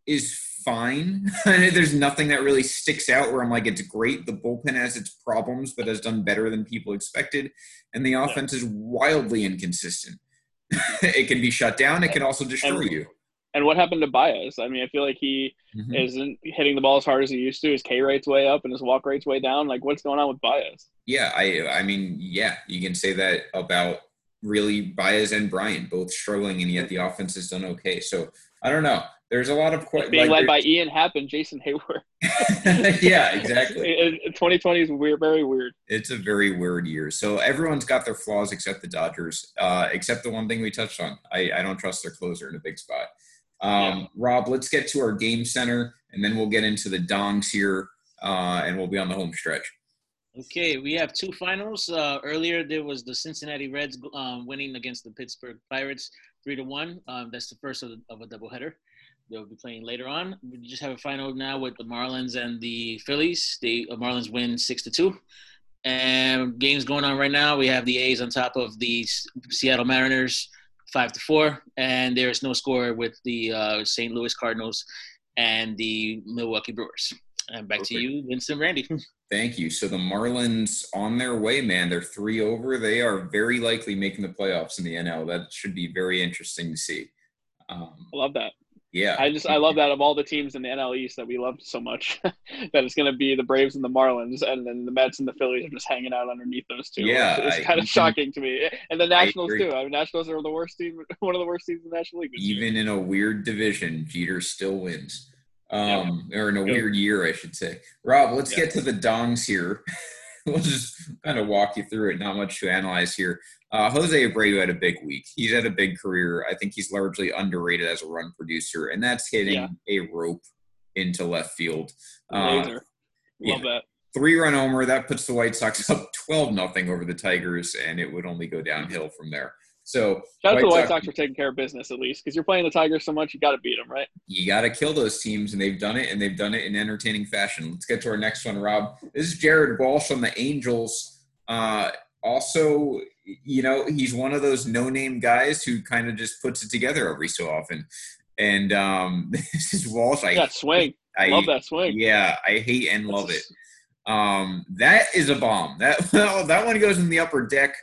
A: is fine. There's nothing that really sticks out where I'm like, it's great. The bullpen has its problems, but has done better than people expected. And the offense yeah. is wildly inconsistent. it can be shut down. It can also destroy
B: and,
A: you.
B: And what happened to Baez? I mean, I feel like he mm-hmm. isn't hitting the ball as hard as he used to. His K rate's way up and his walk rate's way down. Like, what's going on with Baez?
A: Yeah, I, I mean, yeah, you can say that about really Baez and Bryant both struggling, and yet the offense has done okay. So I don't know. There's a lot of
B: que- being like, led by Ian Happ and Jason Heyward.
A: yeah, exactly.
B: 2020 is weird, very weird.
A: It's a very weird year. So everyone's got their flaws except the Dodgers, uh, except the one thing we touched on. I, I don't trust their closer in a big spot. Um, yeah. Rob, let's get to our game center, and then we'll get into the dongs here, uh, and we'll be on the home stretch.
C: Okay, we have two finals. Uh, earlier, there was the Cincinnati Reds um, winning against the Pittsburgh Pirates three to one. Um, that's the first of, of a doubleheader. They'll be playing later on. We just have a final now with the Marlins and the Phillies. The uh, Marlins win six to two. And games going on right now. We have the A's on top of the Seattle Mariners, five to four, and there is no score with the uh, St. Louis Cardinals and the Milwaukee Brewers. And back Perfect. to you, Vincent Randy.
A: Thank you. So the Marlins on their way, man. They're three over. They are very likely making the playoffs in the NL. That should be very interesting to see.
B: Um, I Love that.
A: Yeah.
B: I just I love that of all the teams in the NL East that we loved so much that it's going to be the Braves and the Marlins and then the Mets and the Phillies are just hanging out underneath those two.
A: Yeah,
B: it's, kind of shocking to me. And the Nationals too. I mean, Nationals are the worst team, one of the worst teams in the National League.
A: Even in a weird division, Jeter still wins. Um, yeah. or in a Good. weird year, I should say. Rob, let's yeah. get to the dongs here. we'll just kind of walk you through it. Not much to analyze here. Uh, Jose Abreu had a big week. He's had a big career. I think he's largely underrated as a run producer, and that's hitting yeah. a rope into left field.
B: Uh, Love yeah. that.
A: Three run homer that puts the White Sox up twelve nothing over the Tigers, and it would only go downhill from there. So
B: shout out to the White Sox for taking care of business at least, because you're playing the Tigers so much, you got to beat them, right?
A: You got to kill those teams, and they've done it, and they've done it in entertaining fashion. Let's get to our next one, Rob. This is Jared Walsh on the Angels. Uh, also, you know, he's one of those no-name guys who kind of just puts it together every so often. And um, this is Walsh.
B: I that swing. I love that swing.
A: Yeah, I hate and love it. Um, that is a bomb. That that one goes in the upper deck.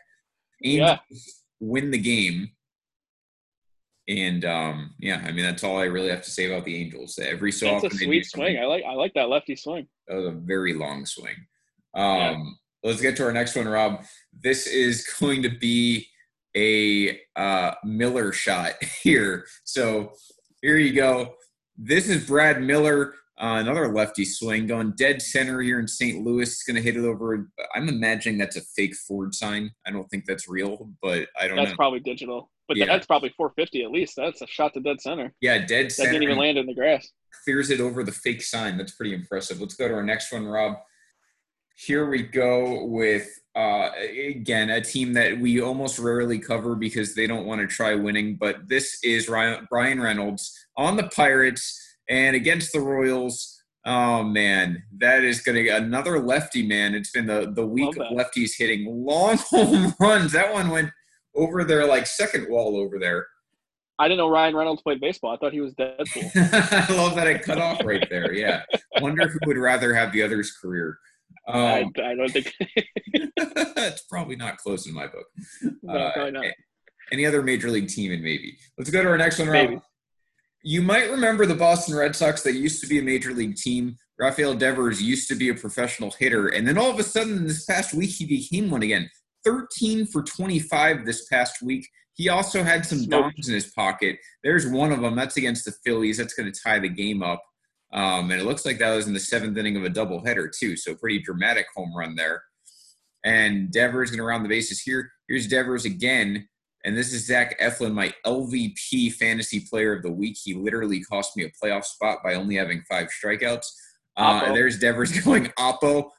A: Angels yeah. Win the game. And um, yeah, I mean that's all I really have to say about the Angels. Every so
B: that's
A: often,
B: a sweet swing. I like I like that lefty swing.
A: That was a very long swing. Um, yeah. Let's get to our next one, Rob. This is going to be a uh, Miller shot here. So here you go. This is Brad Miller, uh, another lefty swing going dead center here in St. Louis. It's going to hit it over. I'm imagining that's a fake Ford sign. I don't think that's real, but I don't know.
B: that's
A: know.
B: probably digital. But yeah. that's probably 450 at least. That's a shot to dead center.
A: Yeah, dead center.
B: That didn't even land in the grass.
A: Clears it over the fake sign. That's pretty impressive. Let's go to our next one, Rob. Here we go with uh, again a team that we almost rarely cover because they don't want to try winning. But this is Ryan, Bryan Reynolds on the Pirates and against the Royals. Oh man, that is going to get another lefty man. It's been the the week of lefties hitting long home runs. That one went over their like second wall over there.
B: I didn't know Ryan Reynolds played baseball. I thought he was Deadpool.
A: I love that it cut off right there. Yeah, wonder who would rather have the other's career.
B: Um, I, I, don't think
A: it's probably not close in my book. No, uh, probably not. Any other major league team, and maybe. Let's go to our next one, Rob. You might remember the Boston Red Sox. that used to be a major league team. Rafael Devers used to be a professional hitter, and then all of a sudden, this past week, he became one again. 13 for 25 this past week. He also had some dongs in his pocket. There's one of them. That's against the Phillies. That's going to tie the game up. Um, and it looks like that was in the seventh inning of a doubleheader, too. So pretty dramatic home run there. And Devers going to round the bases here. Here's Devers again. And this is Zach Eflin, my LVP fantasy player of the week. He literally cost me a playoff spot by only having five strikeouts. Uh, there's Devers going Oppo.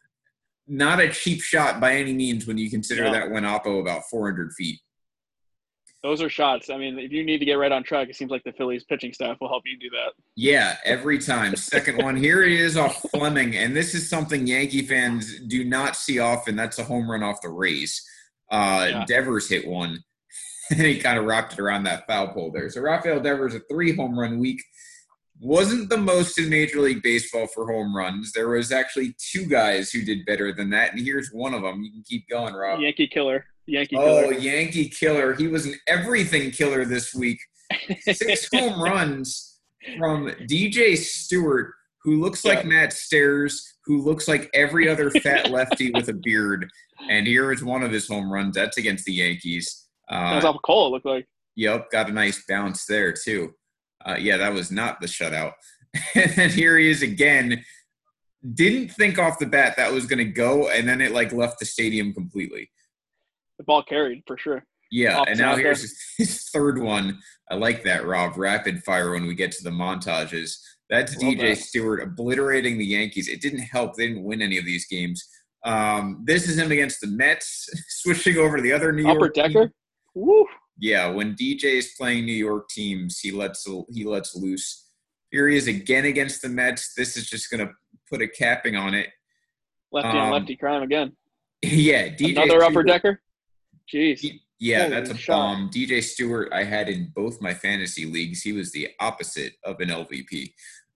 A: Not a cheap shot by any means when you consider yeah. that went Oppo about 400 feet.
B: Those are shots. I mean, if you need to get right on track, it seems like the Phillies pitching staff will help you do that.
A: Yeah, every time. Second one here it is off Fleming, and this is something Yankee fans do not see often. That's a home run off the Rays. Uh, yeah. Devers hit one, and he kind of wrapped it around that foul pole there. So Rafael Devers a three home run week. Wasn't the most in Major League Baseball for home runs. There was actually two guys who did better than that, and here's one of them. You can keep going, Rob.
B: Yankee killer. Yankee
A: oh,
B: killer.
A: Yankee killer. He was an everything killer this week. Six home runs from DJ Stewart, who looks like Matt Stairs, who looks like every other fat lefty with a beard. And here is one of his home runs. That's against the Yankees.
B: Uh, That's off Cole, it looked like.
A: Yep, got a nice bounce there, too. Uh, yeah, that was not the shutout. and then here he is again. Didn't think off the bat that was going to go, and then it like left the stadium completely.
B: The ball carried for sure.
A: Yeah, and now here's his, his third one. I like that, Rob. Rapid fire when we get to the montages. That's DJ
B: that.
A: Stewart obliterating the Yankees. It didn't help. They didn't win any of these games. Um, this is him against the Mets, switching over to the other New
B: Upper
A: York. team.
B: decker. Woo.
A: Yeah, when DJ is playing New York teams, he lets he lets loose. Here he is again against the Mets. This is just going to put a capping on it.
B: Lefty
A: Um,
B: on lefty crime again.
A: yeah, DJ
B: Another upper decker. Jeez.
A: He- yeah,
B: Holy
A: that's a
B: shot.
A: bomb. DJ Stewart, I had in both my fantasy leagues. He was the opposite of an LVP.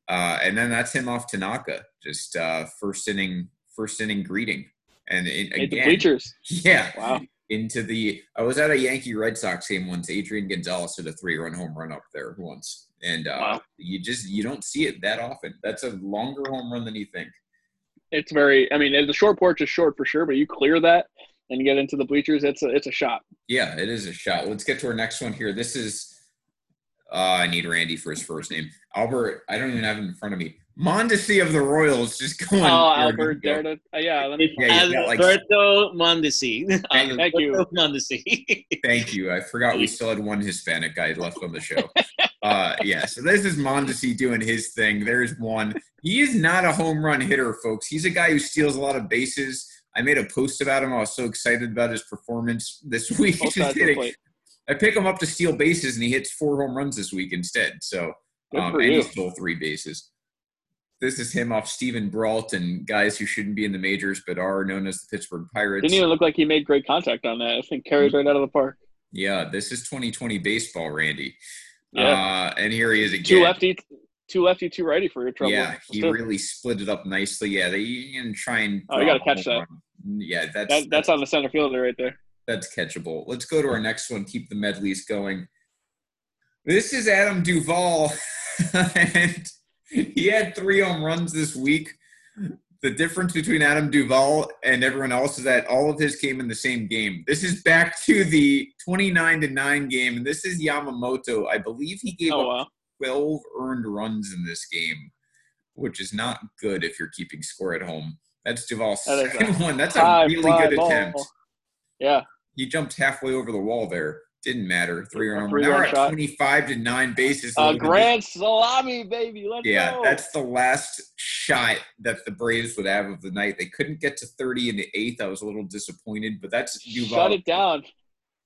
A: Uh, and then that's him off Tanaka, just uh, first inning, first inning greeting, and it, again,
B: bleachers.
A: yeah,
B: Wow.
A: Into the. I was at a Yankee Red Sox game once. Adrian Gonzalez hit a three-run home run up there once, and uh,
B: Wow.
A: you just you don't see it that often. That's a longer home run than you think.
B: It's very. I mean, the short porch is short for sure, but you clear that and you get into the bleachers. It's a. It's a shot.
A: Yeah, it is a shot. Let's get to our next one here. This is uh, I need Randy for his first name. Albert, I don't even have him in front of me. Mondesi of the Royals just going.
B: Oh,
A: there
B: Albert,
A: we go.
B: there. Uh, yeah. Let me.
A: Yeah, you got, like-
C: Alberto Mondesi.
A: Thank-
B: thank you.
C: Alberto Mondesi.
A: Thank you. I forgot we still had one Hispanic guy left on the show. Uh, yeah, so this is Mondesi doing his thing. There's one. He is not a home run hitter, folks. He's a guy who steals a lot of bases. I made a post about him. I was so excited about his performance this week. Just
B: sides of the
A: hitting- I pick him up to steal bases, and he hits four home runs this week instead. So,
B: Good
A: um, and
B: you.
A: he stole three bases. This is him off Steven Brault and guys who shouldn't be in the majors but are known as the Pittsburgh Pirates.
B: Didn't even look like he made great contact on that. I think carried right out of the park.
A: yeah, this is 2020 baseball, Randy.
B: Yeah.
A: Uh, and here he is again.
B: Two lefty, two lefty, two righty for your trouble.
A: Yeah, he really split it up nicely. Yeah, they can try and.
B: Oh, you gotta catch that.
A: run. Yeah, that's
B: that, that's on the center fielder right there.
A: that's catchable. Let's go to our next one. Keep the medleys going. This is Adam Duvall, and he had three home runs this week. The difference between Adam Duvall and everyone else is that all of his came in the same game. This is back to the 29 to 9 game, and this is Yamamoto. I believe he gave
B: Oh
A: up
B: wow.
A: 12 earned runs in this game, which is not good if you're keeping score at home. That's Duvall's
B: That
A: second one. That's a really good
B: ball.
A: attempt.
B: Yeah.
A: He jumped halfway over the wall there. Didn't matter. Three
B: A
A: run. Now we're at
B: shot.
A: 25 to nine bases.
B: Uh, grand salami, baby. Let's
A: yeah,
B: go.
A: that's the last shot that the Braves would have of the night. They couldn't get to 30 in the eighth. I was a little disappointed, but that's Duvall.
B: Shut it down.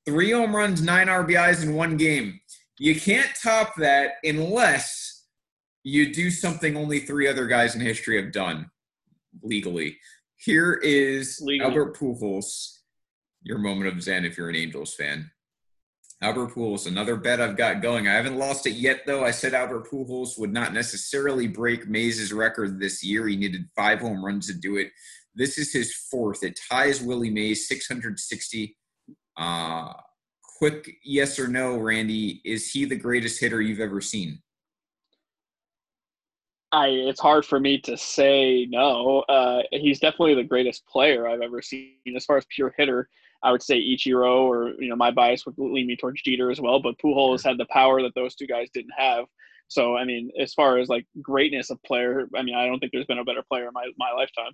A: Three home runs, nine RBIs in one game. You can't top that unless you do something only three other guys in history have done legally. Here is
B: Legally.
A: Albert Pujols. Your moment of zen if you're an Angels fan. Albert Pujols, another bet I've got going. I haven't lost it yet, though. I said Albert Pujols would not necessarily break Mays' record this year. He needed five home runs to do it. This is his fourth. It ties Willie Mays 660. Uh, quick yes or no, Randy. Is he the greatest hitter you've ever seen?
B: I it's hard for me to say no. Uh, he's definitely the greatest player I've ever seen. As far as pure hitter, I would say Ichiro, or you know, my bias would lean me towards Jeter as well. But Pujols had the power that those two guys didn't have. So I mean, as far as like greatness of player, I mean, I don't think there's been a better player in my my lifetime.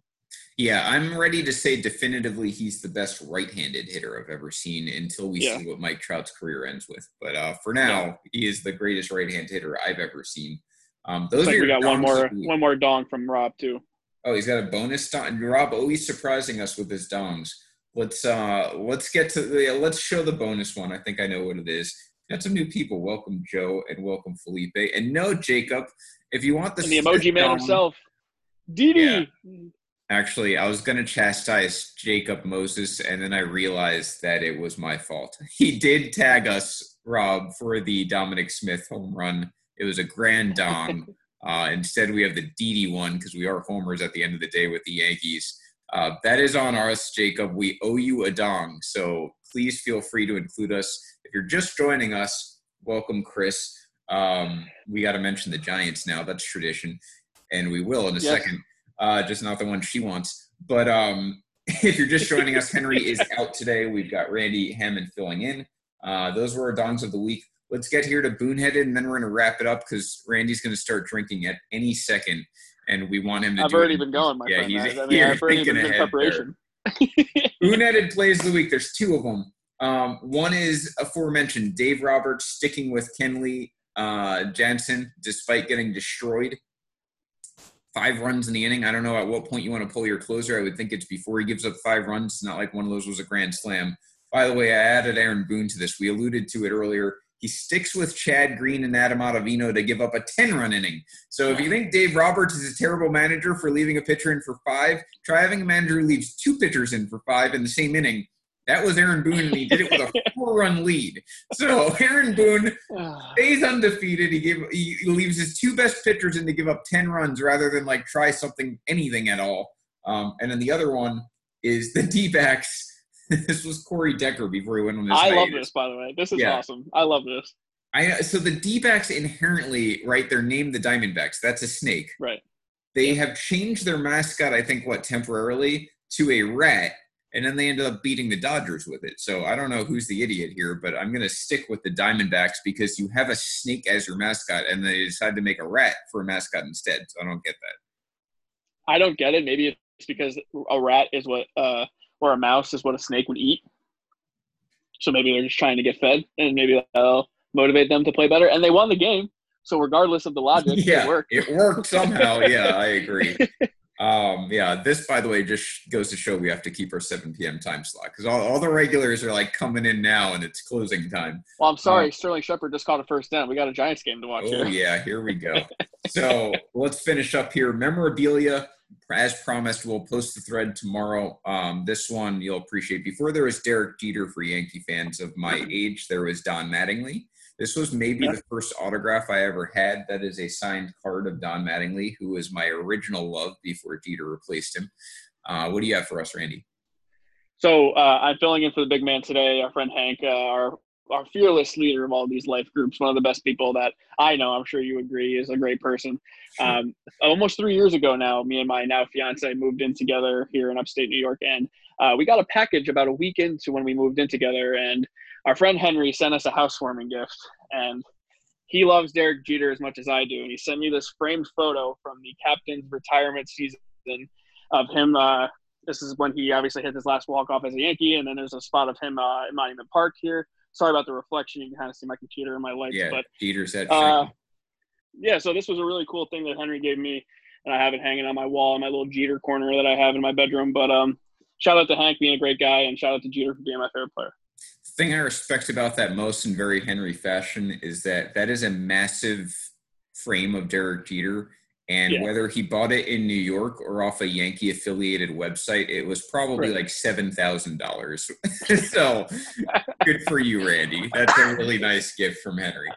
A: Yeah, I'm ready to say definitively he's the best right-handed hitter I've ever seen until we
B: Yeah.
A: see what Mike Trout's career ends with. But uh, for now, he is the greatest right-hand hitter I've ever seen. Um, those
B: like
A: are
B: we got one more one more dong from Rob too.
A: Oh, he's got a bonus dong. Rob always surprising us with his dongs. Let's uh let's get to the let's show the bonus one. I think I know what it is. Got some new people. Welcome Joe and welcome Felipe. And no Jacob, if you want the,
B: the emoji man himself, Didi.
A: Actually, I was gonna chastise Jacob Moses, and then I realized that it was my fault. He did tag us, Rob, for the Dominic Smith home run. It was a grand dong. uh, instead, we have the Didi one because we are homers at the end of the day with the Yankees. Uh, that is on us, Jacob. We owe you a dong, so please feel free to include us. If you're just joining us, welcome, Chris. Um, we got to mention the Giants now. That's tradition, and we will in a
B: Yes.
A: second. Uh, just not the one she wants. But um, if you're just joining us, Henry is out today. We've got Randy Hammond filling in. Uh, those were our dongs of the week. let's get here to Boonheaded, and then we're going to wrap it up because Randy's going to start drinking at any second, and we want him to.
B: I've already it. been going, my
A: yeah,
B: friend.
A: He's
B: I mean, I've already been in preparation.
A: Plays of the week. There's two of them. Um, one is aforementioned Dave Roberts sticking with Kenley uh, Jansen despite getting destroyed. Five runs in the inning. I don't know at what point you want to pull your closer. I would think it's before he gives up five runs. It's not like one of those was a grand slam. By the way, I added Aaron Boone to this. We alluded to it earlier. He sticks with Chad Green and Adam Ottavino to give up a 10 run inning. So if you think Dave Roberts is a terrible manager for leaving a pitcher in for five, try having a manager who leaves two pitchers in for five in the same inning. That was Aaron Boone, and he did it with a four-run lead. So Aaron Boone stays undefeated. He gave he leaves his two best pitchers in to give up ten runs rather than like try something anything at all. Um, and then the other one is the D-backs. this was Corey Decker before he went on this.
B: I love this, by the way. This is yeah. awesome. I love this.
A: I so the D-backs inherently right. They're named the Diamondbacks. That's a snake.
B: Right.
A: They have changed their mascot. I think what temporarily to a rat and then they ended up beating the Dodgers with it. So I don't know who's the idiot here, but I'm going to stick with the Diamondbacks because you have a snake as your mascot, and they decide to make a rat for a mascot instead. So I don't get that.
B: I don't get it. Maybe it's because a rat is what, uh, or a mouse is what a snake would eat. So maybe they're just trying to get fed, and maybe that'll motivate them to play better. And they won the game. So regardless of the logic,
A: yeah,
B: it worked.
A: it worked somehow. yeah, I agree. Um, yeah, this, by the way, just goes to show we have to keep our 7 p.m. time slot because all, all the regulars are like coming in now and it's closing time.
B: Well, I'm sorry, um, Sterling Shepard just caught a first down. We got a Giants game to watch
A: oh,
B: here.
A: yeah, here we go. so let's finish up here. Memorabilia, as promised, we'll post the thread tomorrow. Um, this one you'll appreciate. Before there was Derek Jeter for Yankee fans of my age, there was Don Mattingly. This was maybe the first autograph I ever had that is a signed card of Don Mattingly, who was my original love before Jeter replaced him. Uh, what do you have for us, Randy?
B: So uh, I'm filling in for the big man today. Our friend Hank, uh, our our fearless leader of all these life groups, one of the best people that I know. I'm sure you agree is a great person. Um, almost three years ago now, me and my now fiance moved in together here in upstate New York, and uh, we got a package about a week into when we moved in together, and our friend Henry sent us a housewarming gift, and he loves Derek Jeter as much as I do, and he sent me this framed photo from the captain's retirement season of him. Uh, this is when he obviously hit his last walk off as a Yankee, and then there's a spot of him uh, in Monument Park here. Sorry about the reflection; you can kind of see my computer and my legs.
A: Yeah,
B: but
A: Jeter's.
B: Uh, yeah, so this was a really cool thing that Henry gave me, and I have it hanging on my wall in my little Jeter corner that I have in my bedroom. But um, shout out to Hank being a great guy, and shout out to Jeter for being my favorite player The
A: thing I respect about that most in very Henry fashion is that that is a massive frame of Derek Jeter. And yeah. whether he bought it in New York or off a Yankee affiliated website, it was probably right. like seven thousand dollars. so good for you, Randy. That's a really nice gift from Henry.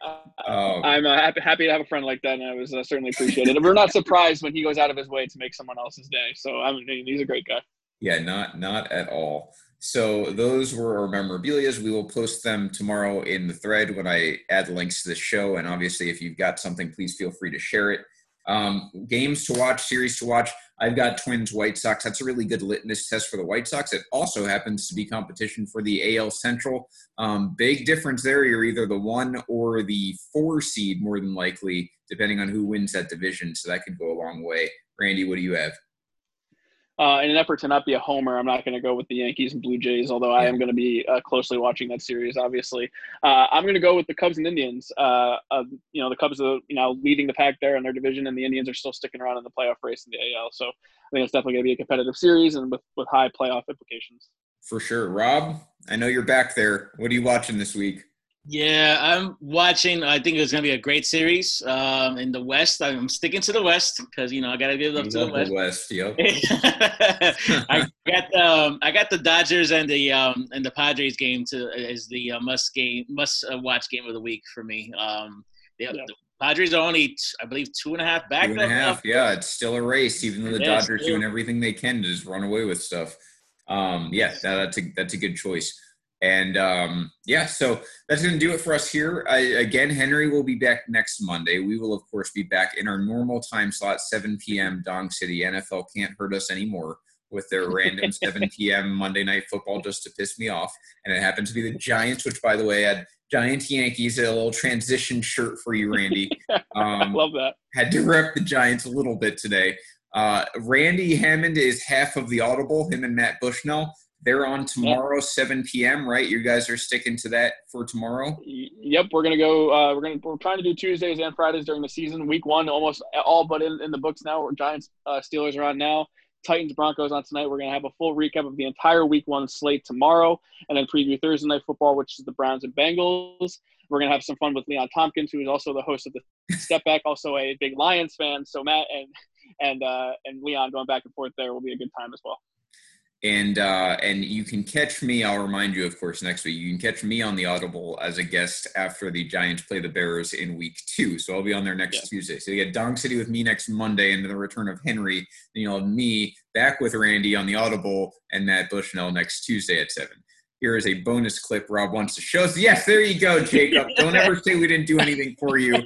B: Um, I'm uh, happy, happy to have a friend like that, and I was uh, certainly appreciated. We're not surprised when he goes out of his way to make someone else's day. So I mean, he's a great guy.
A: Yeah, not not at all. So those were our memorabilias. We will post them tomorrow in the thread when I add links to the show. And obviously, if you've got something, please feel free to share it. Um, games to watch, series to watch. I've got Twins White Sox. That's a really good litmus test for the White Sox. It also happens to be competition for the AL Central. Um, big difference there. You're either the one or the four seed, more than likely, depending on who wins that division. So that could go a long way. Randy, what do you have?
B: Uh, in an effort to not be a homer, I'm not going to go with the Yankees and Blue Jays, although I am going to be uh, closely watching that series. Obviously, uh, I'm going to go with the Cubs and Indians. Uh, you know, the Cubs are you know leading the pack there in their division, and the Indians are still sticking around in the playoff race in the AL. So I think it's definitely going to be a competitive series and with with high playoff implications.
A: For sure, Rob. I know you're back there. What are you watching this week?
C: Yeah, I'm watching. I think it's gonna be a great series. Um, in the West, I'm sticking to the West because you know I gotta give up to the West.
A: The West, yep.
C: I got um, I got the Dodgers and the um, and the Padres game to is the uh, must game must uh, watch game of the week for me. Um, the, yeah. the Padres are only I believe two and a half back.
A: Two and a half, yeah. It's still a race, even though the Dodgers doing everything they can to just run away with stuff. Um, yeah, that, that's a that's a good choice. And um, yeah, so that's going to do it for us here. I, again, Henry will be back next Monday. We will, of course, be back in our normal time slot, 7 p.m. Dong City. NFL can't hurt us anymore. with their random 7 p.m. Monday night football just to piss me off. And it happened to be the Giants, which, by the way, had Giants Yankees, a little transition shirt for you, Randy.
B: Um, Love that.
A: Had to rep the Giants a little bit today. Uh, Randy Hammond is half of the Audible, him and Matt Bushnell. They're on tomorrow, 7 p.m. Right? You guys are sticking to that for tomorrow.
B: Yep, we're gonna go. Uh, we're gonna we're trying to do Tuesdays and Fridays during the season. Week one, almost all but in, in the books now. We're Giants uh, Steelers are on now. Titans Broncos on tonight. We're gonna have a full recap of the entire Week one slate tomorrow, and then preview Thursday night football, which is the Browns and Bengals. We're gonna have some fun with Leon Tompkins, who is also the host of the Step Back, also a big Lions fan. So Matt and and uh, and Leon going back and forth there will be a good time as well
A: and uh, and you can catch me. I'll remind you, of course, next week. You can catch me on the Audible as a guest after the Giants play the Bears in Week Two. So I'll be on there next yeah. Tuesday. So you get Dong City with me next Monday, and then the return of Henry. Then you'll have me back with Randy on the Audible, and Matt Bushnell next Tuesday at seven. Here is a bonus clip Rob wants to show us. Yes, there you go, Jacob. Don't ever say we didn't do anything for you.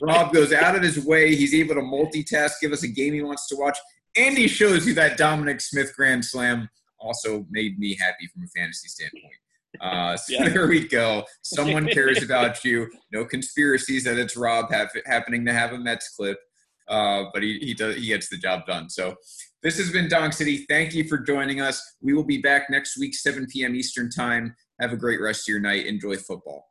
A: Rob goes out of his way. He's able to multitask, give us a game he wants to watch, Andy shows you that Dominic Smith Grand Slam also made me happy from a fantasy standpoint. Uh, so yeah. there we go. Someone cares about you. No conspiracies that it's Rob have, happening to have a Mets clip, uh, but he he does he gets the job done. So this has been Dong City. Thank you for joining us. We will be back next week, 7 p.m. Eastern time. Have a great rest of your night. Enjoy football.